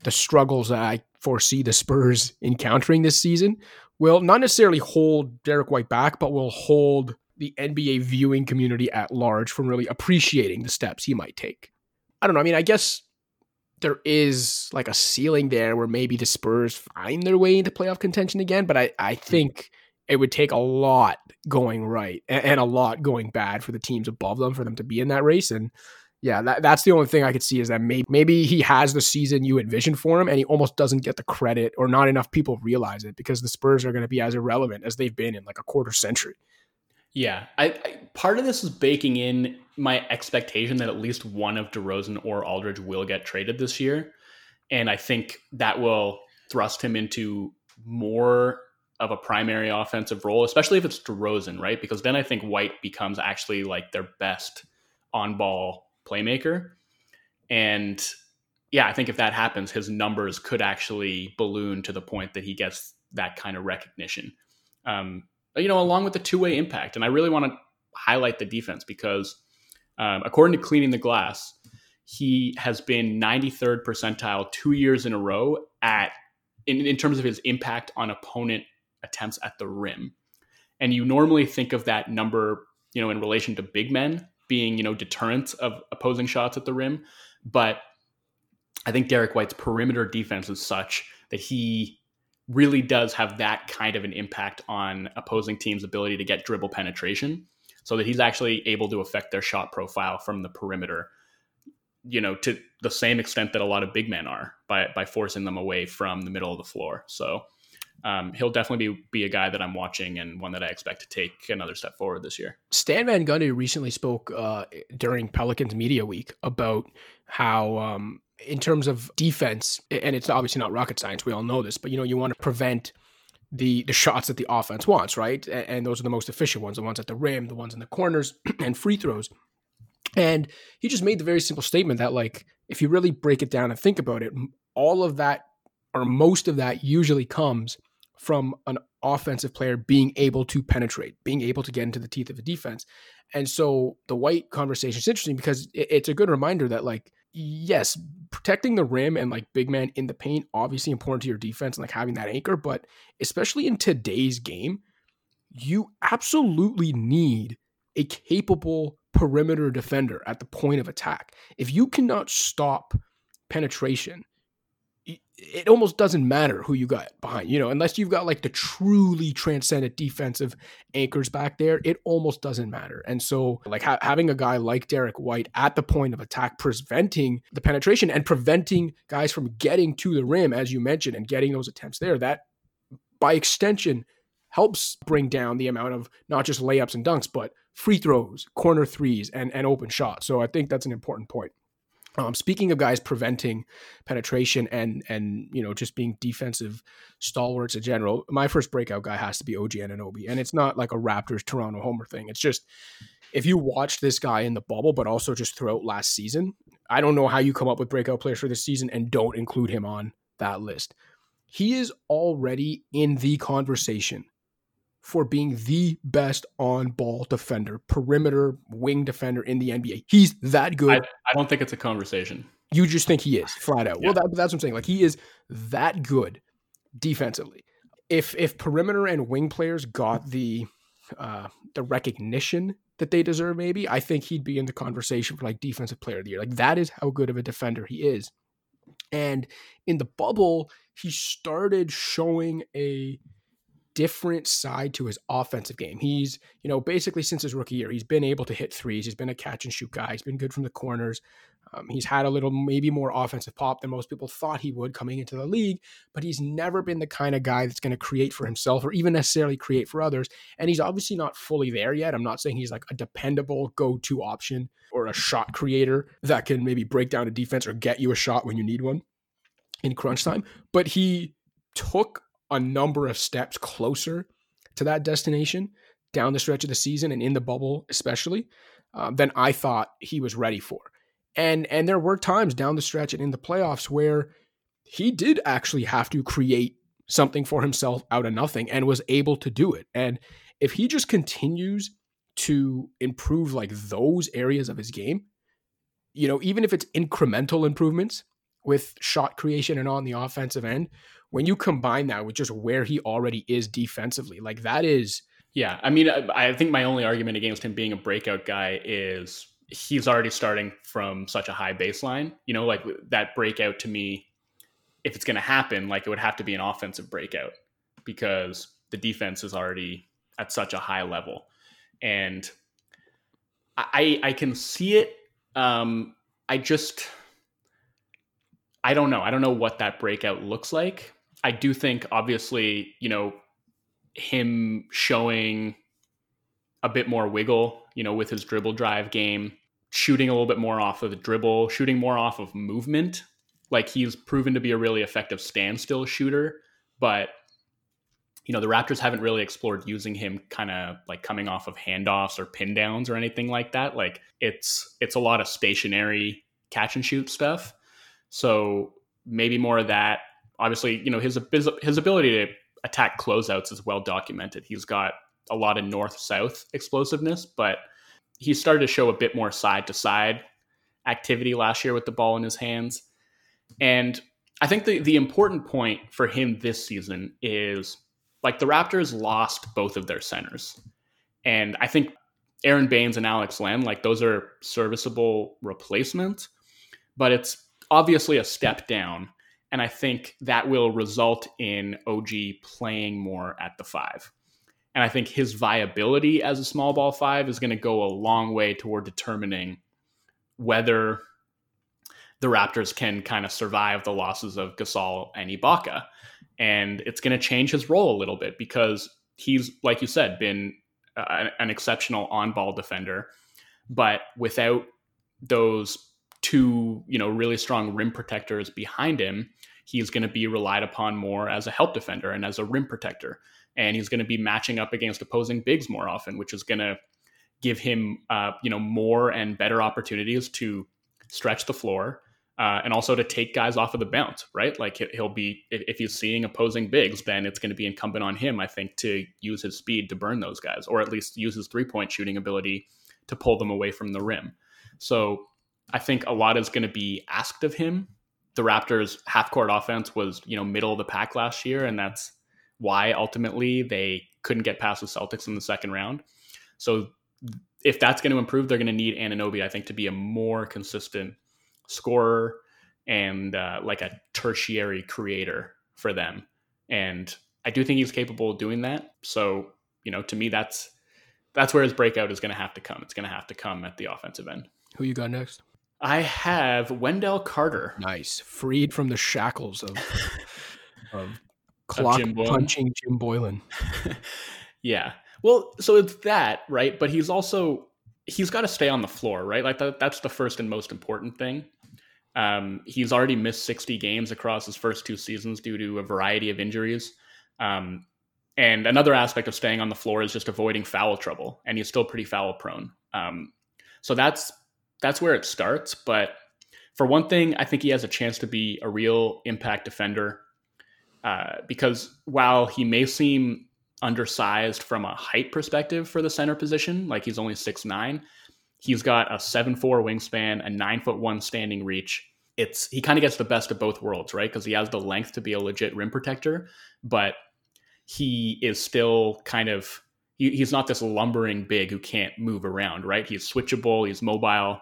the struggles that I foresee the Spurs encountering this season will not necessarily hold Derrick White back, but will hold the NBA viewing community at large from really appreciating the steps he might take. I don't know. I mean, I guess there is like a ceiling there where maybe the Spurs find their way into playoff contention again. But I, I hmm. think it would take a lot going right and, a lot going bad for the teams above them for them to be in that race. And yeah, that, that's the only thing I could see is that maybe, maybe he has the season you envision for him and he almost doesn't get the credit or not enough people realize it because the Spurs are going to be as irrelevant as they've been in like a quarter century. Yeah, I, I, part of this is baking in my expectation that at least one of DeRozan or Aldridge will get traded this year, and I think that will thrust him into more of a primary offensive role, especially if it's DeRozan, right? Because then I think White becomes actually like their best on-ball playmaker, and yeah, I think if that happens, his numbers could actually balloon to the point that he gets that kind of recognition. Um, you know, along with the two way impact. And I really want to highlight the defense because, um, according to Cleaning the Glass, he has been 93rd percentile two years in a row at in, in terms of his impact on opponent attempts at the rim. And you normally think of that number, you know, in relation to big men being, you know, deterrent of opposing shots at the rim. But I think Derrick White's perimeter defense is such that he really does have that kind of an impact on opposing teams' ability to get dribble penetration so that he's actually able to affect their shot profile from the perimeter you know to the same extent that a lot of big men are by by forcing them away from the middle of the floor so um, he'll definitely be, be a guy that I'm watching and one that I expect to take another step forward this year. Stan Van Gundy recently spoke uh, during Pelicans Media Week about how um, in terms of defense, and it's obviously not rocket science, we all know this, but you know, you want to prevent the the shots that the offense wants, right? And those are the most efficient ones, the ones at the rim, the ones in the corners, and free throws. And he just made the very simple statement that, like, if you really break it down and think about it, all of that or most of that usually comes from an offensive player being able to penetrate, being able to get into the teeth of a defense. And so the White conversation is interesting because it's a good reminder that, like, yes, protecting the rim and like big man in the paint, obviously important to your defense and like having that anchor, but especially in today's game, you absolutely need a capable perimeter defender at the point of attack. If you cannot stop penetration, it almost doesn't matter who you got behind, you know, unless you've got like the truly transcendent defensive anchors back there, it almost doesn't matter. And so, like ha- having a guy like Derrick White at the point of attack, preventing the penetration and preventing guys from getting to the rim, as you mentioned, and getting those attempts there, that by extension helps bring down the amount of not just layups and dunks, but free throws, corner threes, and, and open shots. So I think that's an important point. Um, speaking of guys preventing penetration and and you know just being defensive stalwarts in general, my first breakout guy has to be OG Anunoby, and it's not like a Raptors Toronto Homer thing. It's just if you watch this guy in the bubble, but also just throughout last season, I don't know how you come up with breakout players for this season and don't include him on that list. He is already in the conversation for being the best on ball defender, perimeter wing defender in the NBA. He's that good. I, I, don't think it's a conversation. You just think he is flat out. Yeah. Well, that, that's what I'm saying. Like he is that good defensively. If if perimeter and wing players got the uh, the recognition that they deserve, maybe I think he'd be in the conversation for like defensive player of the year. Like that is how good of a defender he is. And in the bubble, he started showing a different side to his offensive game. He's, you know, basically since his rookie year, he's been able to hit threes. He's been a catch and shoot guy. He's been good from the corners. Um, he's had a little, maybe more offensive pop than most people thought he would coming into the league, but he's never been the kind of guy that's going to create for himself or even necessarily create for others. And he's obviously not fully there yet. I'm not saying he's like a dependable go to option or a shot creator that can maybe break down a defense or get you a shot when you need one in crunch time, but he took a number of steps closer to that destination down the stretch of the season and in the bubble especially uh, than I thought he was ready for. And and there were times down the stretch and in the playoffs where he did actually have to create something for himself out of nothing and was able to do it. And if he just continues to improve like those areas of his game, you know, even if it's incremental improvements with shot creation and on the offensive end, when you combine that with just where he already is defensively, like that is. Yeah. I mean, I think my only argument against him being a breakout guy is he's already starting from such a high baseline. You know, like that breakout to me, if it's going to happen, like it would have to be an offensive breakout because the defense is already at such a high level. And I, I can see it. Um, I just, I don't know. I don't know what that breakout looks like. I do think, obviously, you know, him showing a bit more wiggle, you know, with his dribble drive game, shooting a little bit more off of the dribble, shooting more off of movement. Like he's proven to be a really effective standstill shooter, but you know, the Raptors haven't really explored using him kind of like coming off of handoffs or pin downs or anything like that. Like it's it's a lot of stationary catch and shoot stuff. So maybe more of that obviously, you know, his his ability to attack closeouts is well documented. He's got a lot of north south explosiveness, but he started to show a bit more side to side activity last year with the ball in his hands. And I think the, the important point for him this season is like the Raptors lost both of their centers. And I think Aron Baynes and Alex Len, like those are serviceable replacements, but it's obviously a step down and I think that will result in OG playing more at the five. And I think his viability as a small ball five is going to go a long way toward determining whether the Raptors can kind of survive the losses of Gasol and Ibaka. And it's going to change his role a little bit because he's, like you said, been uh, an exceptional on ball defender. But without those two, you know, really strong rim protectors behind him, he's going to be relied upon more as a help defender and as a rim protector. And he's going to be matching up against opposing bigs more often, which is going to give him, uh, you know, more and better opportunities to stretch the floor, uh, and also to take guys off of the bounce, right? Like he'll be if he's seeing opposing bigs, then it's going to be incumbent on him, I think, to use his speed to burn those guys, or at least use his three point shooting ability to pull them away from the rim. So I think a lot is going to be asked of him. The Raptors' half court offense was you know middle of the pack last year, and that's why ultimately they couldn't get past the Celtics in the second round. So if that's going to improve, they're going to need Anunoby, I think, to be a more consistent scorer and uh, like a tertiary creator for them. And I do think he's capable of doing that. So, you know, to me, that's that's where his breakout is going to have to come. It's going to have to come at the offensive end. Who you got next? I have Wendell Carter. Nice, freed from the shackles of of clock of Jim punching Jim Boylen. yeah. Well, so it's that, right? But he's also he's got to stay on the floor, right? Like that, that's the first and most important thing. Um, he's already missed 60 games across his first two seasons due to a variety of injuries. Um, and another aspect of staying on the floor is just avoiding foul trouble, and he's still pretty foul prone. Um, so that's that's where it starts. But for one thing, I think he has a chance to be a real impact defender uh, because while he may seem undersized from a height perspective for the center position. Like he's only six nine. He's got a seven four wingspan, a nine foot one standing reach. It's he kind of gets the best of both worlds, right? Because he has the length to be a legit rim protector, but he is still kind of he, he's not this lumbering big who can't move around, right? He's switchable, he's mobile,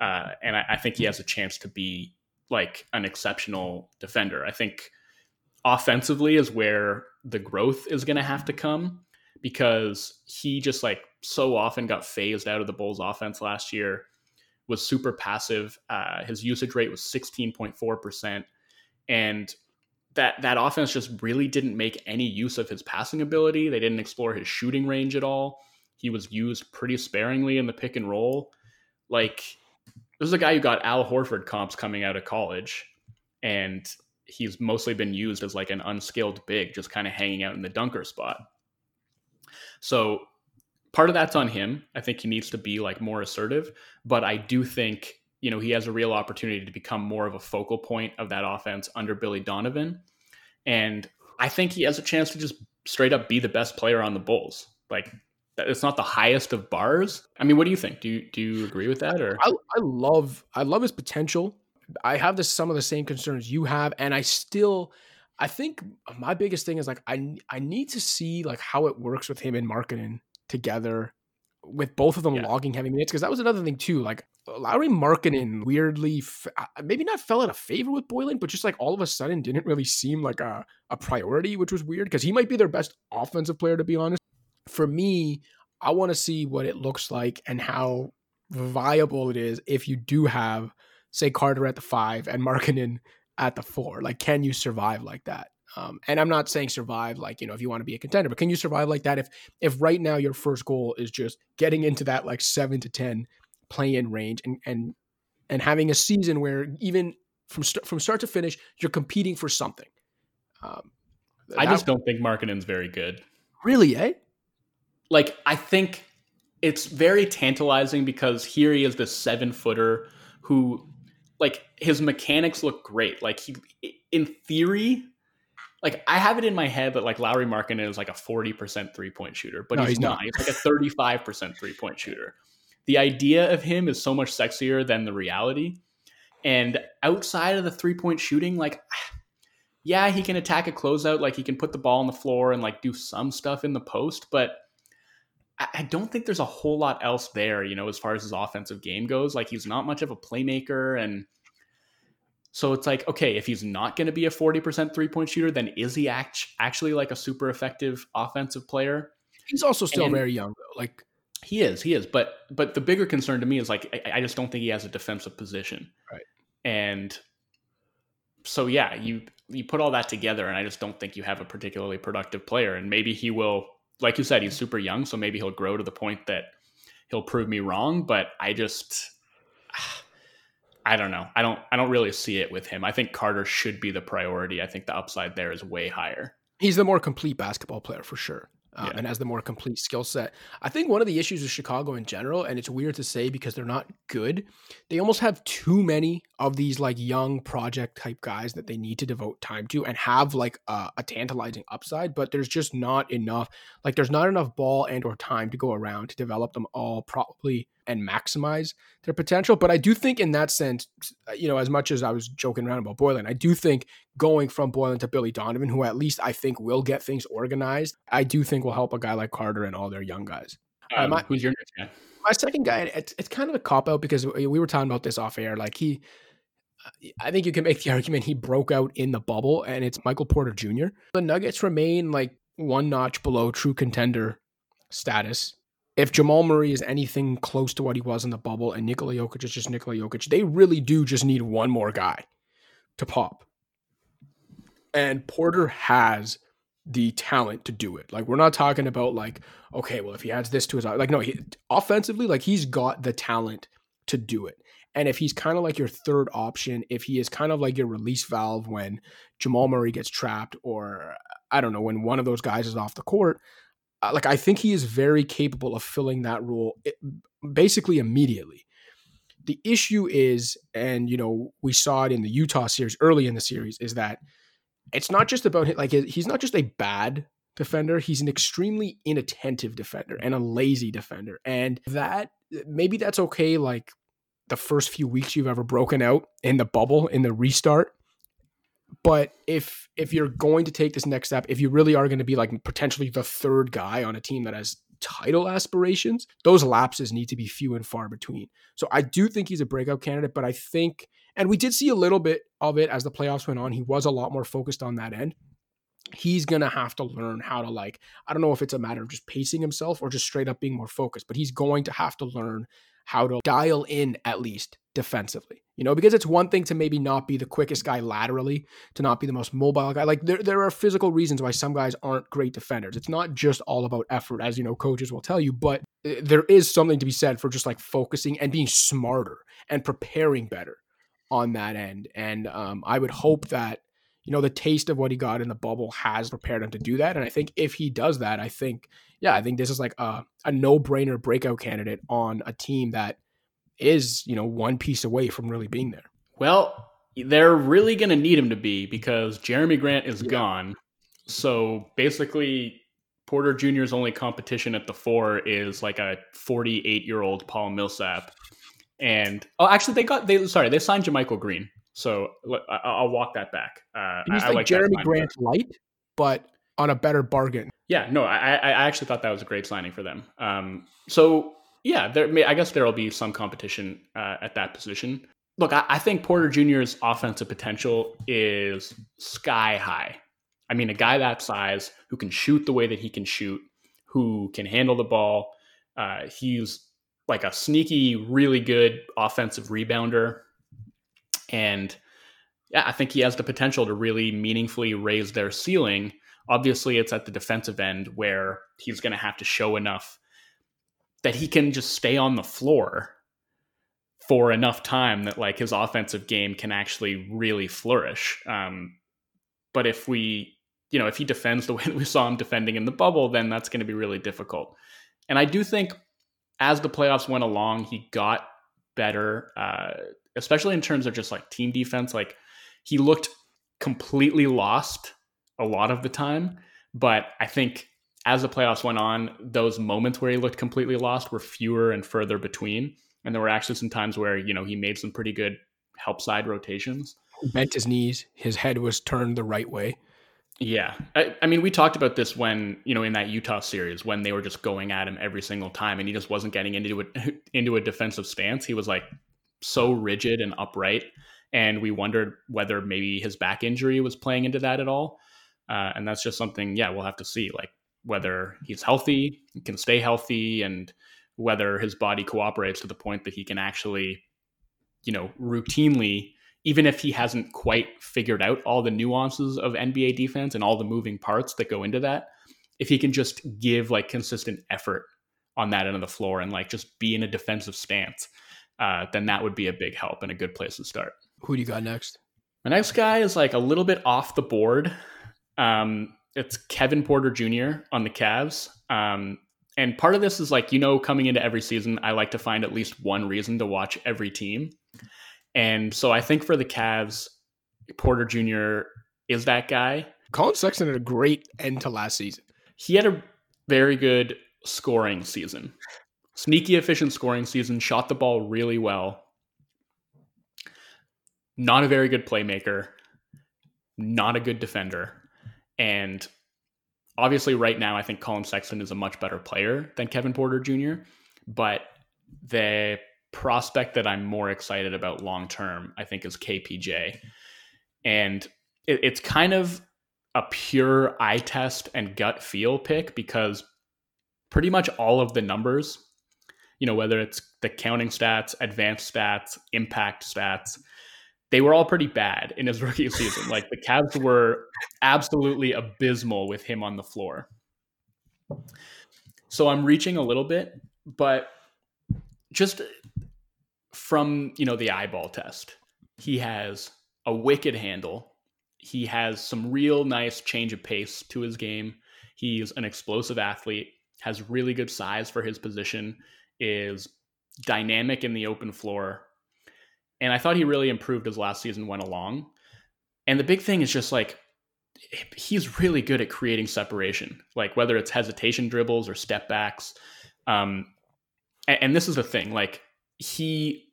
uh, and I, I think he has a chance to be like an exceptional defender. I think offensively is where the growth is going to have to come because he just like so often got phased out of the Bulls offense last year, was super passive. Uh, his usage rate was 16.4%. And that, that offense just really didn't make any use of his passing ability. They didn't explore his shooting range at all. He was used pretty sparingly in the pick and roll. Like, this is a guy who got Al Horford comps coming out of college. And he's mostly been used as like an unskilled big, just kind of hanging out in the dunker spot. So part of that's on him. I think he needs to be like more assertive, but I do think, you know, he has a real opportunity to become more of a focal point of that offense under Billy Donovan. And I think he has a chance to just straight up be the best player on the Bulls. Like it's not the highest of bars. I mean, what do you think? Do you do you agree with that or I, I love I love his potential. I have this some of the same concerns you have, and I still I think my biggest thing is like I I need to see like how it works with him and Markkanen together with both of them yeah. logging heavy minutes because that was another thing too. Like Lauri Markkanen weirdly maybe not fell out of favor with Boylen, but just like all of a sudden didn't really seem like a, a priority, which was weird because he might be their best offensive player to be honest. For me, I want to see what it looks like and how viable it is if you do have say Carter at the five and Markkanen at the four? Like, can you survive like that? Um, and I'm not saying survive like you know if you want to be a contender, but can you survive like that if if right now your first goal is just getting into that like seven to ten play in range and and and having a season where even from st- from start to finish you're competing for something. Um, I just don't think Markkanen's very good. Really, eh? Like I think it's very tantalizing because here he is, this seven footer who like his mechanics look great. Like he, in theory, like I have it in my head that like Lauri Markkanen is like a forty percent three point shooter, but no, he's, he's, not. not. He's like a thirty five percent three point shooter. The idea of him is so much sexier than the reality. And outside of the three point shooting, like, yeah, he can attack a closeout. Like he can put the ball on the floor and like do some stuff in the post, but I don't think there's a whole lot else there, you know, as far as his offensive game goes. Like he's not much of a playmaker. And so it's like, okay, if he's not going to be a 40% three point shooter, then is he act- actually like a super effective offensive player? He's also still and very young though. Like he is, he is. But, but the bigger concern to me is like, I, I just don't think he has a defensive position. Right. And so, yeah, you, you put all that together and I just don't think you have a particularly productive player. And maybe he will like you said, he's super young, so maybe he'll grow to the point that he'll prove me wrong. But I just, I don't know. I don't. I don't really see it with him. I think Carter should be the priority. I think the upside there is way higher. He's the more complete basketball player for sure. Um, Yeah. and has the more complete skill set. I think one of the issues with Chicago in general, and it's weird to say because they're not good, they almost have too many of these like young project type guys that they need to devote time to and have like a, a tantalizing upside, but there's just not enough. Like there's not enough ball and or time to go around to develop them all properly and maximize their potential. But I do think in that sense, you know, as much as I was joking around about Boylen, I do think going from Boylen to Billy Donovan, who at least I think will get things organized, I do think will help a guy like Carter and all their young guys. Uh, Um, my- who's your next guy? My second guy, it's, it's kind of a cop out because we were talking about this off air. Like he, I think you can make the argument he broke out in the bubble, and it's Michael Porter Jr. The Nuggets remain like one notch below true contender status. If Jamal Murray is anything close to what he was in the bubble, and Nikola Jokic is just Nikola Jokic, they really do just need one more guy to pop. And Porter has the talent to do it. Like we're not talking about like, okay, well if he adds this to his like no, he, offensively like he's got the talent to do it. And if he's kind of like your third option, if he is kind of like your release valve when Jamal Murray gets trapped or I don't know, when one of those guys is off the court, Uh, like I think he is very capable of filling that role basically immediately. The issue is, and you know, we saw it in the Utah series early in the series, is that it's not just about like he's not just a bad defender he's an extremely inattentive defender and a lazy defender and that maybe that's okay like the first few weeks you've ever broken out in the bubble in the restart but if if you're going to take this next step if you really are going to be like potentially the third guy on a team that has title aspirations those lapses need to be few and far between so i do think he's a breakout candidate but i think and we did see a little bit of it as the playoffs went on. He was a lot more focused on that end. He's going to have to learn how to, like, I don't know if it's a matter of just pacing himself or just straight up being more focused, but he's going to have to learn how to dial in at least defensively. You know, because it's one thing to maybe not be the quickest guy laterally, to not be the most mobile guy. Like there, there are physical reasons why some guys aren't great defenders. It's not just all about effort, as you know, coaches will tell you, but uh, there is something to be said for just like focusing and being smarter and preparing better on that end. And um, I would hope that, you know, the taste of what he got in the bubble has prepared him to do that. And I think if he does that, I think, yeah, I think this is like a, a no brainer breakout candidate on a team that is, you know, one piece away from really being there. Well, they're really going to need him to be because Jerami Grant is Yeah. gone. So basically, Porter Jr.'s only competition at the four is like a 48 year old Paul Millsap. And oh, actually, they got they sorry they signed JaMychal Green. So I- I'll walk that back. Uh, He's like, like Jerami. Grant light, but on a better bargain. Yeah, no, I, I I actually thought that was a great signing for them. Um, so yeah, there may, I guess there will be some competition uh, at that position. Look, I, I think Porter Jr.'s offensive potential is sky high. I mean, a guy that size who can shoot the way that he can shoot, who can handle the ball. Uh, he's like a sneaky, really good offensive rebounder, and yeah, I think he has the potential to really meaningfully raise their ceiling. Obviously it's at the defensive end where he's going to have to show enough that he can just stay on the floor for enough time that like his offensive game can actually really flourish. Um, but if we you know if he defends the way that we saw him defending in the bubble then that's going to be really difficult. And i do think as the playoffs went along he got better uh, especially in terms of just like team defense like he looked completely lost a lot of the time. But I think as the playoffs went on, those moments where he looked completely lost were fewer and further between. And there were actually some times where, you know, he made some pretty good help side rotations. Bent his knees, his head was turned the right way. Yeah. I, I mean, we talked about this when, you know, in that Utah series when they were just going at him every single time and he just wasn't getting into a, into a defensive stance. He was like so rigid and upright. And we wondered whether maybe his back injury was playing into that at all. Uh, and that's just something, yeah, we'll have to see, like whether he's healthy, can stay healthy, and whether his body cooperates to the point that he can actually, you know, routinely, even if he hasn't quite figured out all the nuances of NBA defense and all the moving parts that go into that, if he can just give like consistent effort on that end of the floor and like just be in a defensive stance, uh, then that would be a big help and a good place to start. Who do you got next? My next guy is like a little bit off the board. Um, it's Kevin Porter Jr. on the Cavs. Um, and part of this is like, you know, coming into every season, I like to find at least one reason to watch every team. And so I think for the Cavs, Porter Jr. is that guy. Collin Sexton had a great end to last season. He had a very good scoring season. Sneaky efficient scoring season, shot the ball really well. Not a very good playmaker, not a good defender. And obviously, right now, I think Collin Sexton is a much better player than Kevin Porter Jr. But the prospect that I'm more excited about long term, I think, is KPJ. And it, it's kind of a pure eye test and gut feel pick because pretty much all of the numbers, you know, whether it's the counting stats, advanced stats, impact stats, they were all pretty bad in his rookie season. like the Cavs were absolutely abysmal with him on the floor. So I'm reaching a little bit, but just from, you know, the eyeball test, he has a wicked handle. He has some real nice change of pace to his game. He's an explosive athlete, has really good size for his position, is dynamic in the open floor, and I thought he really improved as last season went along. And the big thing is just like he's really good at creating separation, like whether it's hesitation dribbles or step backs. Um, and, and this is the thing, like he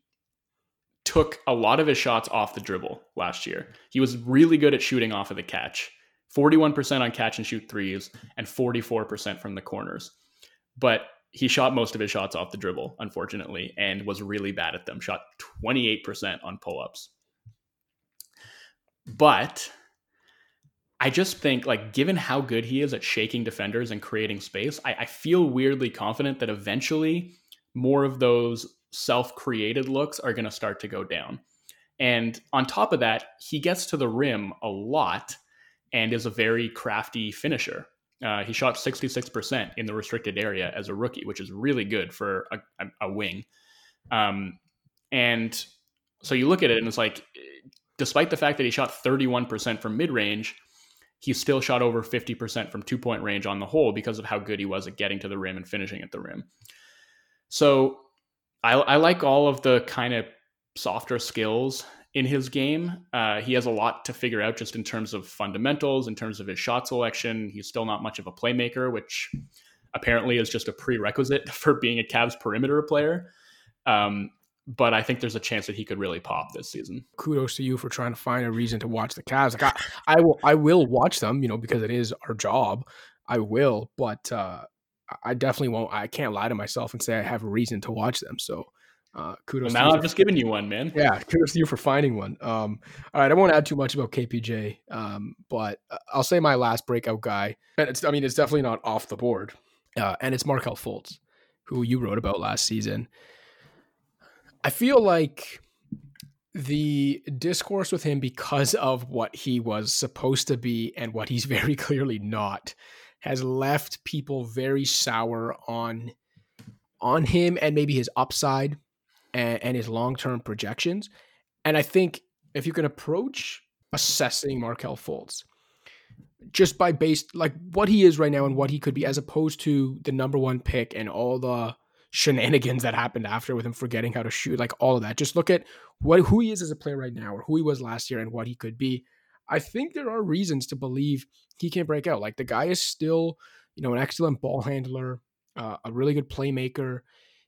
took a lot of his shots off the dribble last year. He was really good at shooting off of the catch. 41% on catch and shoot threes and 44% from the corners. But he shot most of his shots off the dribble, unfortunately, and was really bad at them. Shot 28% on pull ups. But I just think, like, given how good he is at shaking defenders and creating space, I, I feel weirdly confident that eventually more of those self created looks are going to start to go down. And on top of that, he gets to the rim a lot and is a very crafty finisher. Uh, he shot 66% in the restricted area as a rookie, which is really good for a, a, wing. Um, and so you look at it and it's like, despite the fact that he shot 31% from mid range, he still shot over 50% from two point range on the whole because of how good he was at getting to the rim and finishing at the rim. So I, I like all of the kind of softer skills in his game. Uh, he has a lot to figure out just in terms of fundamentals, in terms of his shot selection. He's still not much of a playmaker, which apparently is just a prerequisite for being a Cavs perimeter player. Um, but I think there's a chance that he could really pop this season. Kudos to you for trying to find a reason to watch the Cavs. Like I, I will, I will watch them, you know, because it is our job. I will, but uh, I definitely won't. I can't lie to myself and say I have a reason to watch them. So uh, kudos. Well, now I've just given you one, man. Yeah, kudos to you for finding one. Um, all right, I won't add too much about KPJ, um, but uh, I'll say my last breakout guy, and it's I mean it's definitely not off the board, uh, and it's Markelle Fultz, who you wrote about last season. I feel like the discourse with him because of what he was supposed to be and what he's very clearly not has left people very sour on on him and maybe his upside and, and his long term projections. And I think if you can approach assessing Markelle Fultz just by based like what he is right now and what he could be, as opposed to the number one pick and all the shenanigans that happened after with him forgetting how to shoot, like all of that. Just look at what who he is as a player right now, or who he was last year, and what he could be. I think there are reasons to believe he can break out. Like the guy is still, you know, an excellent ball handler, uh, a really good playmaker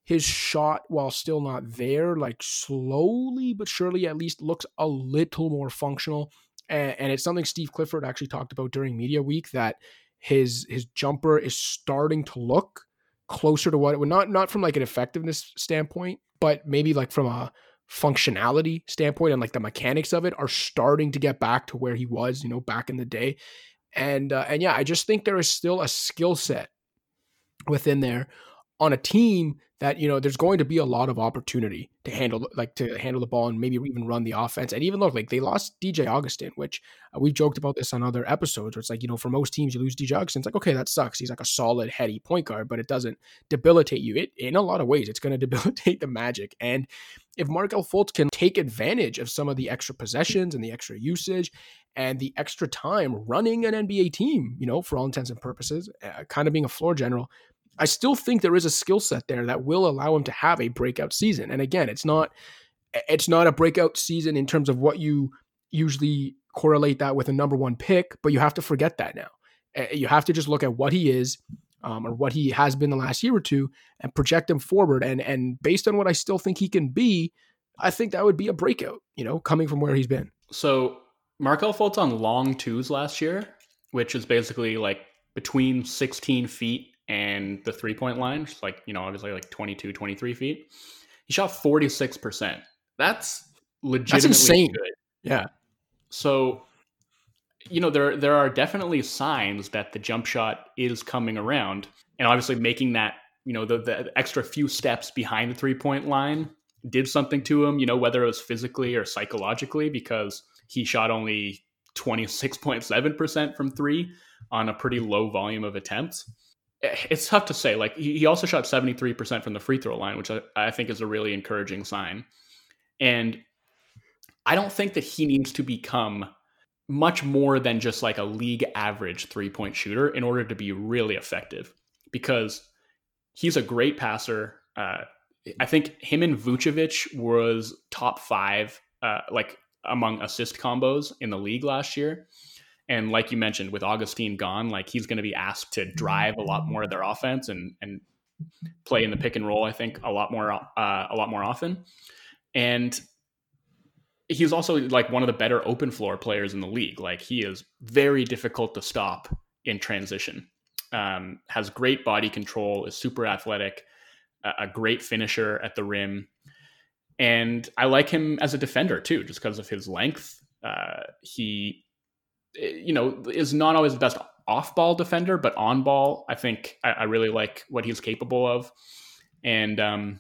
his shot, while still not there, like slowly but surely at least looks a little more functional. And, and it's something Steve Clifford actually talked about during media week that his his jumper is starting to look closer to what it would not not from like an effectiveness standpoint, but maybe like from a functionality standpoint and like the mechanics of it are starting to get back to where he was, you know, back in the day. And uh, and yeah, I just think there is still a skill set within there on a team that you know there's going to be a lot of opportunity to handle like to handle the ball and maybe even run the offense. And even look like they lost DJ Augustin which uh, we've joked about this on other episodes where it's like you know for most teams you lose DJ Augustin it's like okay that sucks. He's like a solid heady point guard but it doesn't debilitate you. It in a lot of ways it's going to debilitate the Magic. And if Markelle Fultz can take advantage of some of the extra possessions and the extra usage and the extra time running an NBA team you know for all intents and purposes uh, kind of being a floor general I still think there is a skill set there that will allow him to have a breakout season. And again, it's not it's not a breakout season in terms of what you usually correlate that with a number one pick, but you have to forget that now. You have to just look at what he is um, or what he has been the last year or two and project him forward. And and based on what I still think he can be, I think that would be a breakout, you know, coming from where he's been. So Markelle Fultz on long twos last year, which is basically like between 16 feet and the three point line, like, you know, obviously like 22, 23 feet. He shot 46%. That's legitimately That's insane. good. Yeah. So, you know, there there are definitely signs that the jump shot is coming around. And obviously making that, you know, the, the extra few steps behind the three point line did something to him, you know, whether it was physically or psychologically, because he shot only 26.7% from three on a pretty low volume of attempts. It's tough to say. Like he also shot 73% from the free throw line, which I, I think is a really encouraging sign. And I don't think that he needs to become much more than just like a league average three point shooter in order to be really effective because he's a great passer. Uh, I think him and Vucevic was top five, uh, like among assist combos in the league last year. And like you mentioned, with Augustin gone, like he's going to be asked to drive a lot more of their offense and and play in the pick and roll. I think a lot more uh, a lot more often. And he's also like one of the better open floor players in the league. Like he is very difficult to stop in transition. Um, has great body control, is super athletic, a, great finisher at the rim, and I like him as a defender too, just because of his length. Uh, he you know, is not always the best off ball defender, but on ball, I think I, I really like what he's capable of. And, um,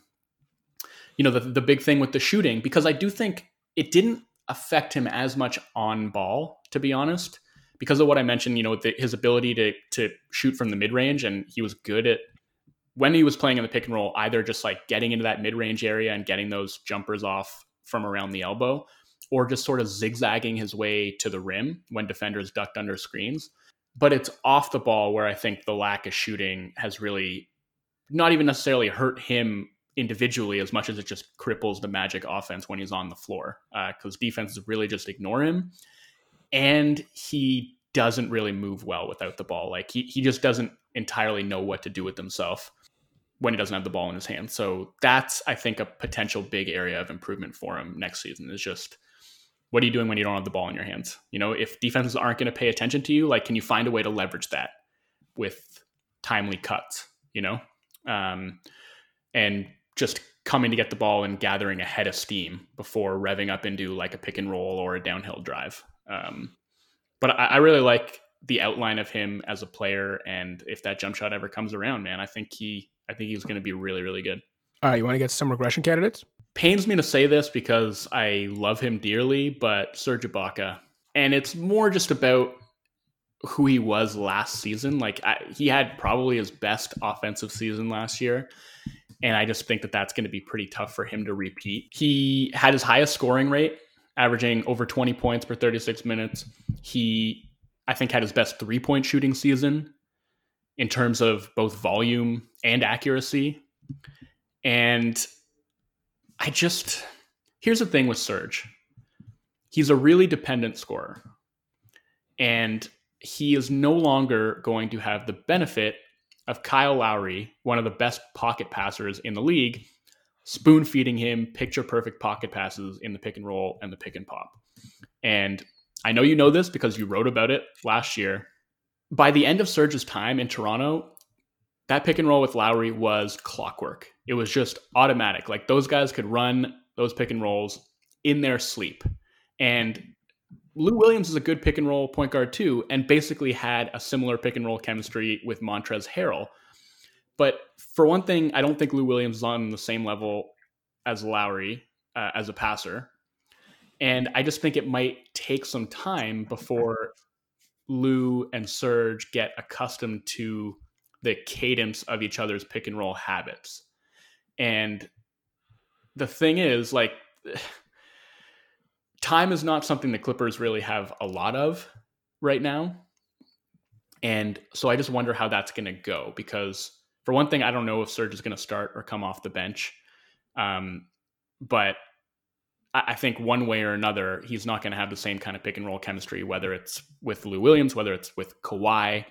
you know, the, the big thing with the shooting, because I do think it didn't affect him as much on ball, to be honest, because of what I mentioned, you know, the, his ability to, to shoot from the mid range. And he was good at when he was playing in the pick and roll, either just like getting into that mid range area and getting those jumpers off from around the elbow, or just sort of zigzagging his way to the rim when defenders ducked under screens. But it's off the ball where I think the lack of shooting has really not even necessarily hurt him individually as much as it just cripples the Magic offense when he's on the floor because uh, defenses really just ignore him. And he doesn't really move well without the ball. Like he, he just doesn't entirely know what to do with himself when he doesn't have the ball in his hand. So that's, I think, a potential big area of improvement for him next season is just what are you doing when you don't have the ball in your hands? You know, if defenses aren't going to pay attention to you, like, can you find a way to leverage that with timely cuts, you know? Um, and just coming to get the ball and gathering a head of steam before revving up into like a pick and roll or a downhill drive. Um, but I, I really like the outline of him as a player. And if that jump shot ever comes around, man, I think he, I think he's going to be really, really good. All right. You want to get some regression candidates? Pains me to say this because I love him dearly, but Serge Ibaka, and it's more just about who he was last season. Like I, he had probably his best offensive season last year, and I just think that that's going to be pretty tough for him to repeat. He had his highest scoring rate, averaging over 20 points per 36 minutes. He, I think, had his best three point shooting season in terms of both volume and accuracy. And I just here's the thing with Serge. He's a really dependent scorer. And he is no longer going to have the benefit of Kyle Lowry, one of the best pocket passers in the league, spoon feeding him picture perfect pocket passes in the pick and roll and the pick and pop. And I know you know this because you wrote about it last year. By the end of Serge's time in Toronto, that pick and roll with Lowry was clockwork. It was just automatic. Like those guys could run those pick and rolls in their sleep. And Lou Williams is a good pick and roll point guard too, and basically had a similar pick and roll chemistry with Montrezl Harrell. But for one thing, I don't think Lou Williams is on the same level as Lowry uh, as a passer. And I just think it might take some time before Lou and Serge get accustomed to the cadence of each other's pick and roll habits. And the thing is, like, time is not something the Clippers really have a lot of right now. And so I just wonder how that's going to go because, for one thing, I don't know if Serge is going to start or come off the bench. Um, but I think one way or another, he's not going to have the same kind of pick and roll chemistry, whether it's with Lou Williams, whether it's with Kawhi.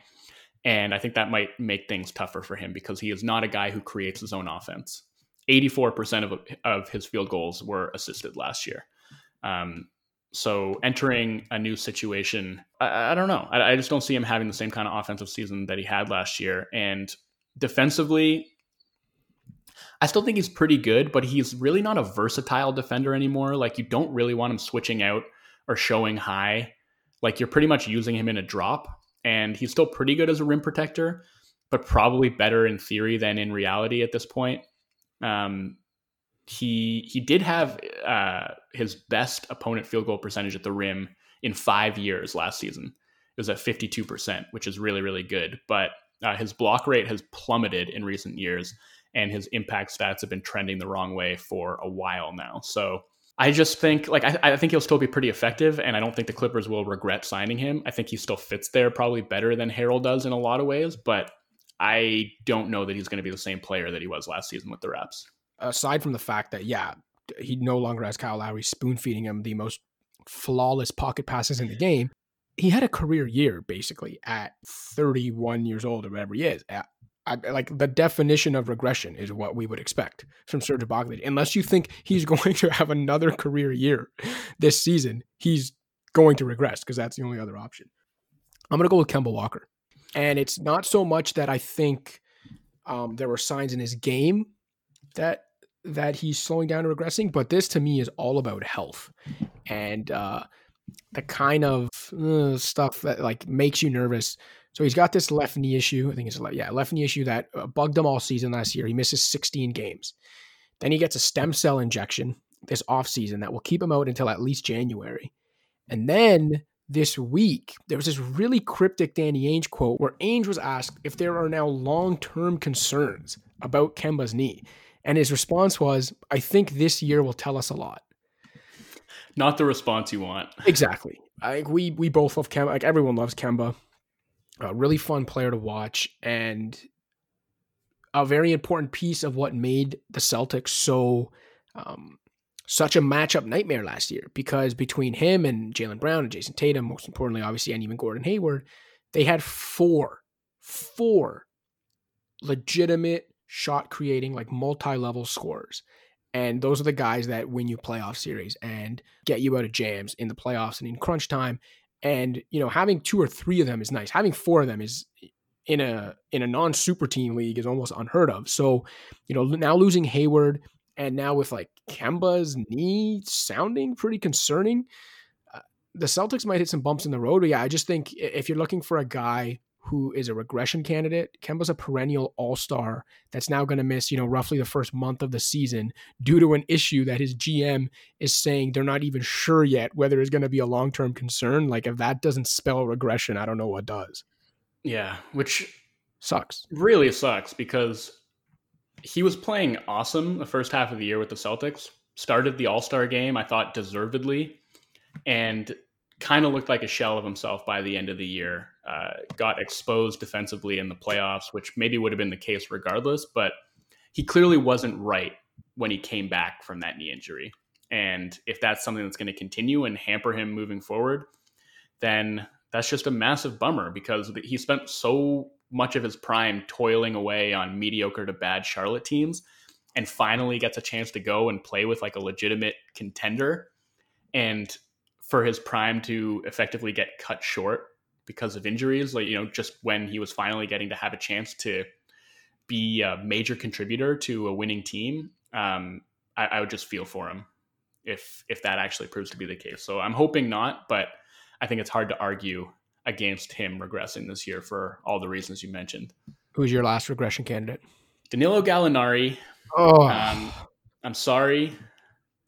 And I think that might make things tougher for him because he is not a guy who creates his own offense. 84% of, of his field goals were assisted last year. Um, so entering a new situation, I, I don't know. I, I just don't see him having the same kind of offensive season that he had last year. And defensively, I still think he's pretty good, but he's really not a versatile defender anymore. Like you don't really want him switching out or showing high. Like you're pretty much using him in a drop, and he's still pretty good as a rim protector, but probably better in theory than in reality at this point. Um, he he did have uh, his best opponent field goal percentage at the rim in five years last season. It was at 52%, which is really, really good. But uh, his block rate has plummeted in recent years and his impact stats have been trending the wrong way for a while now. So I just think like I, I, think he'll still be pretty effective, and I don't think the Clippers will regret signing him. I think he still fits there probably better than Harrell does in a lot of ways, but I don't know that he's going to be the same player that he was last season with the Raps. Aside from the fact that yeah, he no longer has Kyle Lowry spoon feeding him the most flawless pocket passes in the game. He had a career year basically at 31 years old or whatever he is. I, like the definition of regression is what we would expect from Serge Ibaka. Unless you think he's going to have another career year this season, he's going to regress because that's the only other option. I'm going to go with Kemba Walker. And it's not so much that I think um, there were signs in his game that that he's slowing down and regressing, but this to me is all about health and uh, the kind of uh, stuff that like makes you nervous so he's got this left knee issue. I think it's yeah, left knee issue that uh, bugged him all season last year. He misses 16 games. Then he gets a stem cell injection this offseason that will keep him out until at least January. And then this week, there was this really cryptic Danny Ainge quote where Ainge was asked if there are now long term concerns about Kemba's knee. And his response was, I think this year will tell us a lot. Not the response you want. Exactly. I, we we both love Kemba. Like everyone loves Kemba a really fun player to watch and a very important piece of what made the Celtics so um, such a matchup nightmare last year because between him and Jaylen Brown and Jayson Tatum, most importantly, obviously, and even Gordon Hayward, they had four, four legitimate shot creating, like multi level scorers. And those are the guys that win you playoff series and get you out of jams in the playoffs and in crunch time. And you know, having two or three of them is nice. Having four of them is in a in a non super team league is almost unheard of. So, you know, now losing Hayward and now with like Kemba's knee sounding pretty concerning, uh, the Celtics might hit some bumps in the road. But yeah, I just think if you're looking for a guy who is a regression candidate. Kemba's a perennial all star that's now going to miss, you know, roughly the first month of the season due to an issue that his GM is saying they're not even sure yet whether it's going to be a long term concern. Like, if that doesn't spell regression, I don't know what does. Yeah, which sucks. Really sucks because he was playing awesome the first half of the year with the Celtics. Started the All Star game, I thought deservedly, and kind of looked like a shell of himself by the end of the year. Uh, got exposed defensively in the playoffs, which maybe would have been the case regardless, but he clearly wasn't right when he came back from that knee injury. And if that's something that's going to continue and hamper him moving forward, then that's just a massive bummer because he spent so much of his prime toiling away on mediocre to bad Charlotte teams and finally gets a chance to go and play with like a legitimate contender. And for his prime to effectively get cut short because of injuries, like, you know, just when he was finally getting to have a chance to be a major contributor to a winning team, um, I, I would just feel for him if if that actually proves to be the case. So I'm hoping not, but I think it's hard to argue against him regressing this year for all the reasons you mentioned. Who's your last regression candidate? Danilo Gallinari. Oh, Um, I'm sorry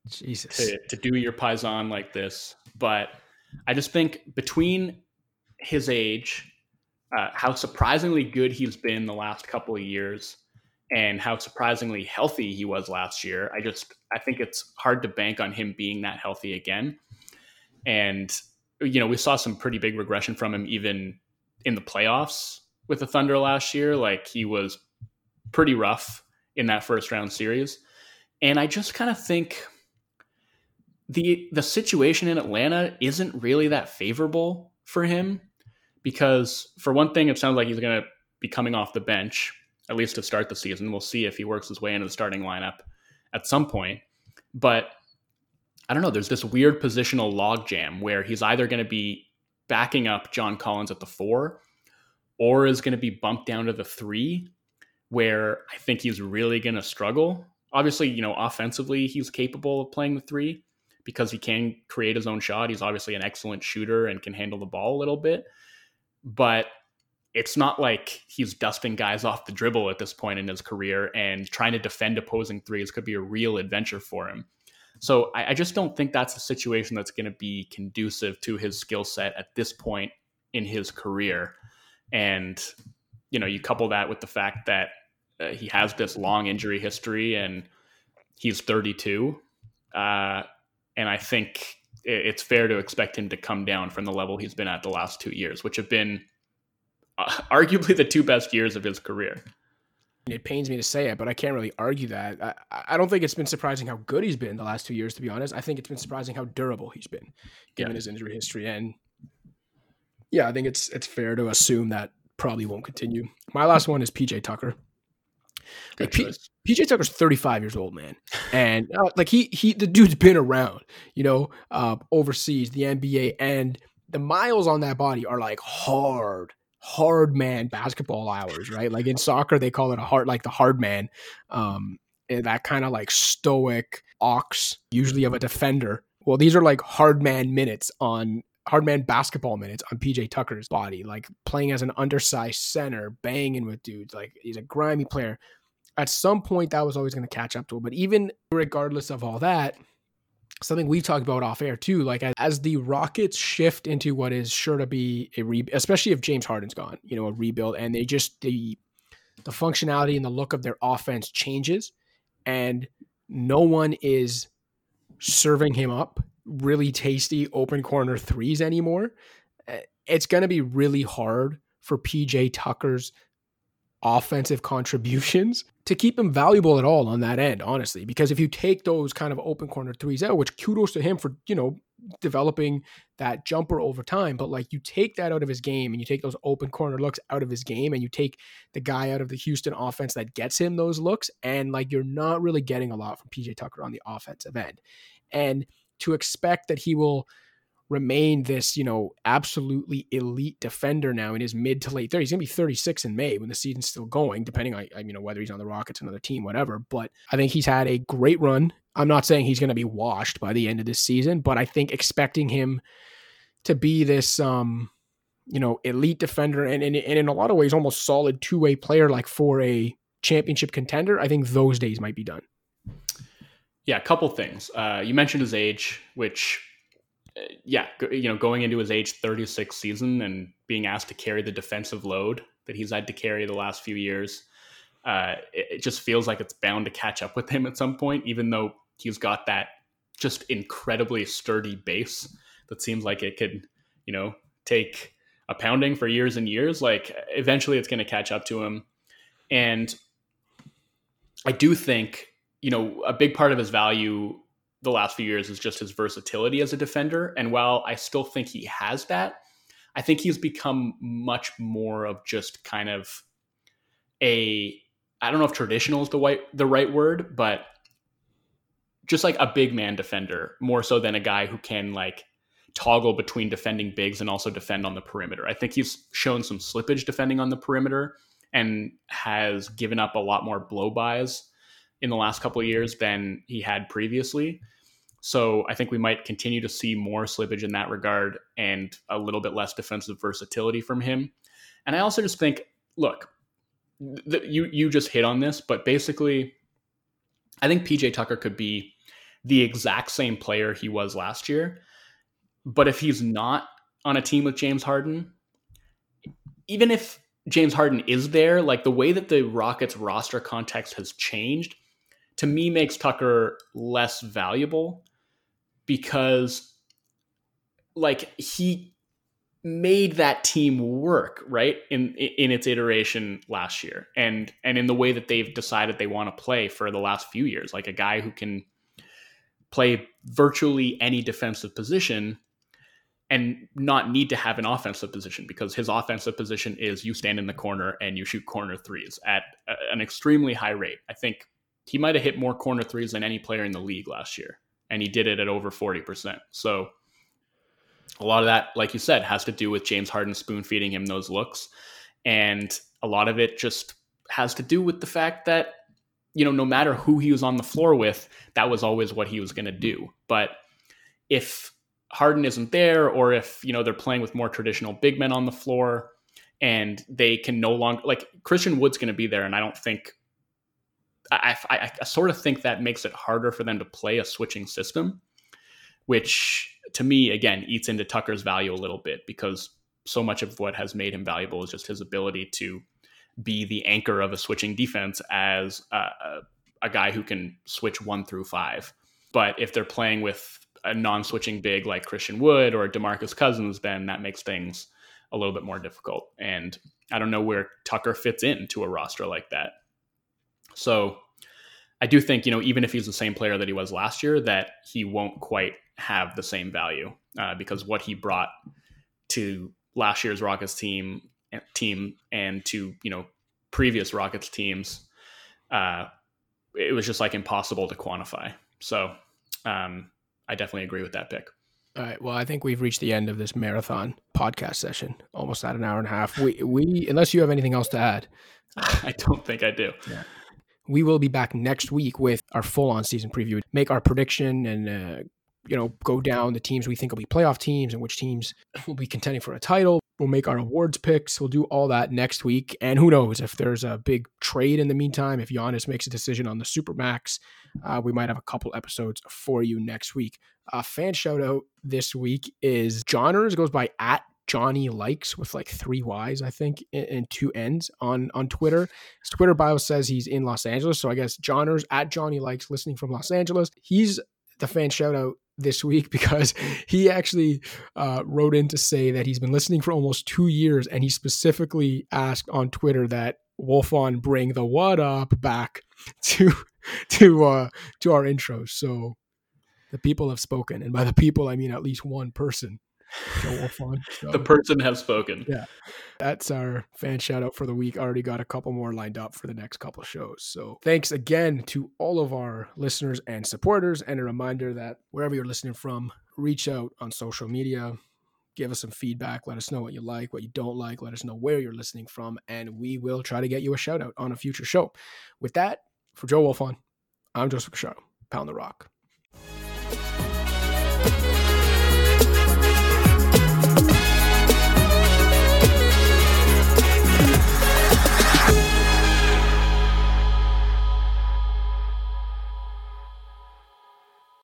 Jesus. to, to do your Paisan like this, but I just think between his age, uh, how surprisingly good he's been the last couple of years, and how surprisingly healthy he was last year, I just I think it's hard to bank on him being that healthy again. And you know, we saw some pretty big regression from him even in the playoffs with the Thunder last year. Like he was pretty rough in that first round series. And I just kind of think the the situation in Atlanta isn't really that favorable for him because for one thing it sounds like he's going to be coming off the bench at least to start the season. We'll see if he works his way into the starting lineup at some point. But I don't know, there's this weird positional logjam where he's either going to be backing up John Collins at the 4 or is going to be bumped down to the 3 where I think he's really going to struggle. Obviously, you know, offensively he's capable of playing the 3 because he can create his own shot. He's obviously an excellent shooter and can handle the ball a little bit. But it's not like he's dusting guys off the dribble at this point in his career and trying to defend opposing threes could be a real adventure for him. So I, I just don't think that's a situation that's going to be conducive to his skill set at this point in his career. And, you know, you couple that with the fact that uh, he has this long injury history and he's 32. Uh, and I think it's fair to expect him to come down from the level he's been at the last two years, which have been uh, arguably the two best years of his career. It pains me to say it, but I can't really argue that. I, I don't think it's been surprising how good he's been the last two years, to be honest. I think it's been surprising how durable he's been, given yeah. his injury history. And yeah, I think it's it's fair to assume that probably won't continue. My last one is PJ Tucker. Like P- PJ Tucker's 35 years old, man, and uh, like he he the dude's been around, you know, uh, overseas, the NBA, and the miles on that body are like hard hard man basketball hours, right? Like in soccer, they call it a hard, like the hard man, um, that kind of like stoic ox, usually of a defender. Well, these are like hard man minutes on hard man basketball minutes on PJ Tucker's body, like playing as an undersized center, banging with dudes. Like he's a grimy player. At some point, that was always going to catch up to him. But even regardless of all that, something we've talked about off air too. Like as, the Rockets shift into what is sure to be a re, especially if James Harden's gone, you know, a rebuild, and they just the the functionality and the look of their offense changes, and no one is serving him up really tasty open corner threes anymore. Eh, it's going to be really hard for PJ Tucker's offensive contributions to keep him valuable at all on that end, honestly. Because if you take those kind of open corner threes out, which kudos to him for, you know, developing that jumper over time, but like you take that out of his game and you take those open corner looks out of his game and you take the guy out of the Houston offense that gets him those looks, and like you're not really getting a lot from PJ Tucker on the offensive end. And to expect that he will remain this, you know, absolutely elite defender now in his mid to late 30s. He's going to be 36 in May when the season's still going, depending on, you know, whether he's on the Rockets, another team, whatever. But I think he's had a great run. I'm not saying he's going to be washed by the end of this season, but I think expecting him to be this, um, you know, elite defender and, and, and in a lot of ways, almost solid two way player, like for a championship contender, I think those days might be done. Yeah, a couple things. Uh, you mentioned his age, which yeah, you know, going into his age 36 season and being asked to carry the defensive load that he's had to carry the last few years, uh, it, it, just feels like it's bound to catch up with him at some point, even though he's got that just incredibly sturdy base that seems like it could, you know, take a pounding for years and years. Like eventually it's going to catch up to him. And I do think, you know, a big part of his value the last few years is just his versatility as a defender. And while I still think he has that, I think he's become much more of just kind of a I don't know if traditional is the right the right word, but just like a big man defender more so than a guy who can like toggle between defending bigs and also defend on the perimeter. I think he's shown some slippage defending on the perimeter and has given up a lot more blow bys in the last couple of years than he had previously. So I think we might continue to see more slippage in that regard and a little bit less defensive versatility from him. And I also just think, look, th- you you just hit on this, but basically, I think PJ Tucker could be the exact same player he was last year, but if he's not on a team with James Harden, even if James Harden is there, like the way that the Rockets roster context has changed, to me makes Tucker less valuable because like he made that team work right in in its iteration last year and and in the way that they've decided they want to play for the last few years like a guy who can play virtually any defensive position and not need to have an offensive position because his offensive position is you stand in the corner and you shoot corner threes at an extremely high rate. I think he might have hit more corner threes than any player in the league last year, and he did it at over 40%. So a lot of that, like you said, has to do with James Harden spoon feeding him those looks. And a lot of it just has to do with the fact that, you know, no matter who he was on the floor with, that was always what he was going to do. But if Harden isn't there, or if you know they're playing with more traditional big men on the floor, and they can no longer like Christian Wood's going to be there, and I don't think I, I, I, sort of think that makes it harder for them to play a switching system, which to me again eats into Tucker's value a little bit because so much of what has made him valuable is just his ability to be the anchor of a switching defense as a, a, guy who can switch one through five. But if they're playing with a non-switching big like Christian Wood or DeMarcus Cousins, then that makes things a little bit more difficult. And I don't know where Tucker fits into a roster like that. So I do think, you know, even if he's the same player that he was last year, that he won't quite have the same value uh, because what he brought to last year's Rockets team team and to, you know, previous Rockets teams, uh, it was just like impossible to quantify. So, um, I definitely agree with that pick. All right. Well, I think we've reached the end of this marathon podcast session, almost at an hour and a half. We, we unless you have anything else to add, I don't think I do. Yeah. We will be back next week with our full on season preview, make our prediction, and uh, you know go down the teams we think will be playoff teams and which teams will be contending for a title. We'll make our awards picks. We'll do all that next week. And who knows if there's a big trade in the meantime, if Giannis makes a decision on the Supermax, uh, we might have a couple episodes for you next week. A fan shout out this week is Johners goes by at Johnny likes with like three Y's, I think, and two N's on on Twitter. His Twitter bio says he's in Los Angeles, so I guess Johners at Johnny likes listening from Los Angeles. He's the fan shout out this week because he actually uh, wrote in to say that he's been listening for almost two years, and he specifically asked on Twitter that Wolfond bring the what up back to to uh, to our intros. So the people have spoken, and by the people I mean at least one person. Wolfond. So, the person has spoken. Yeah, that's our fan shout out for the week. Already got a couple more lined up for the next couple shows. So thanks again to all of our listeners and supporters. And a reminder that wherever you're listening from, reach out on social media. Give us some feedback. Let us know what you like, what you don't like. Let us know where you're listening from, and we will try to get you a shout out on a future show. With that, for Joe Wolfond, I'm Joseph Casciaro. Pound the rock.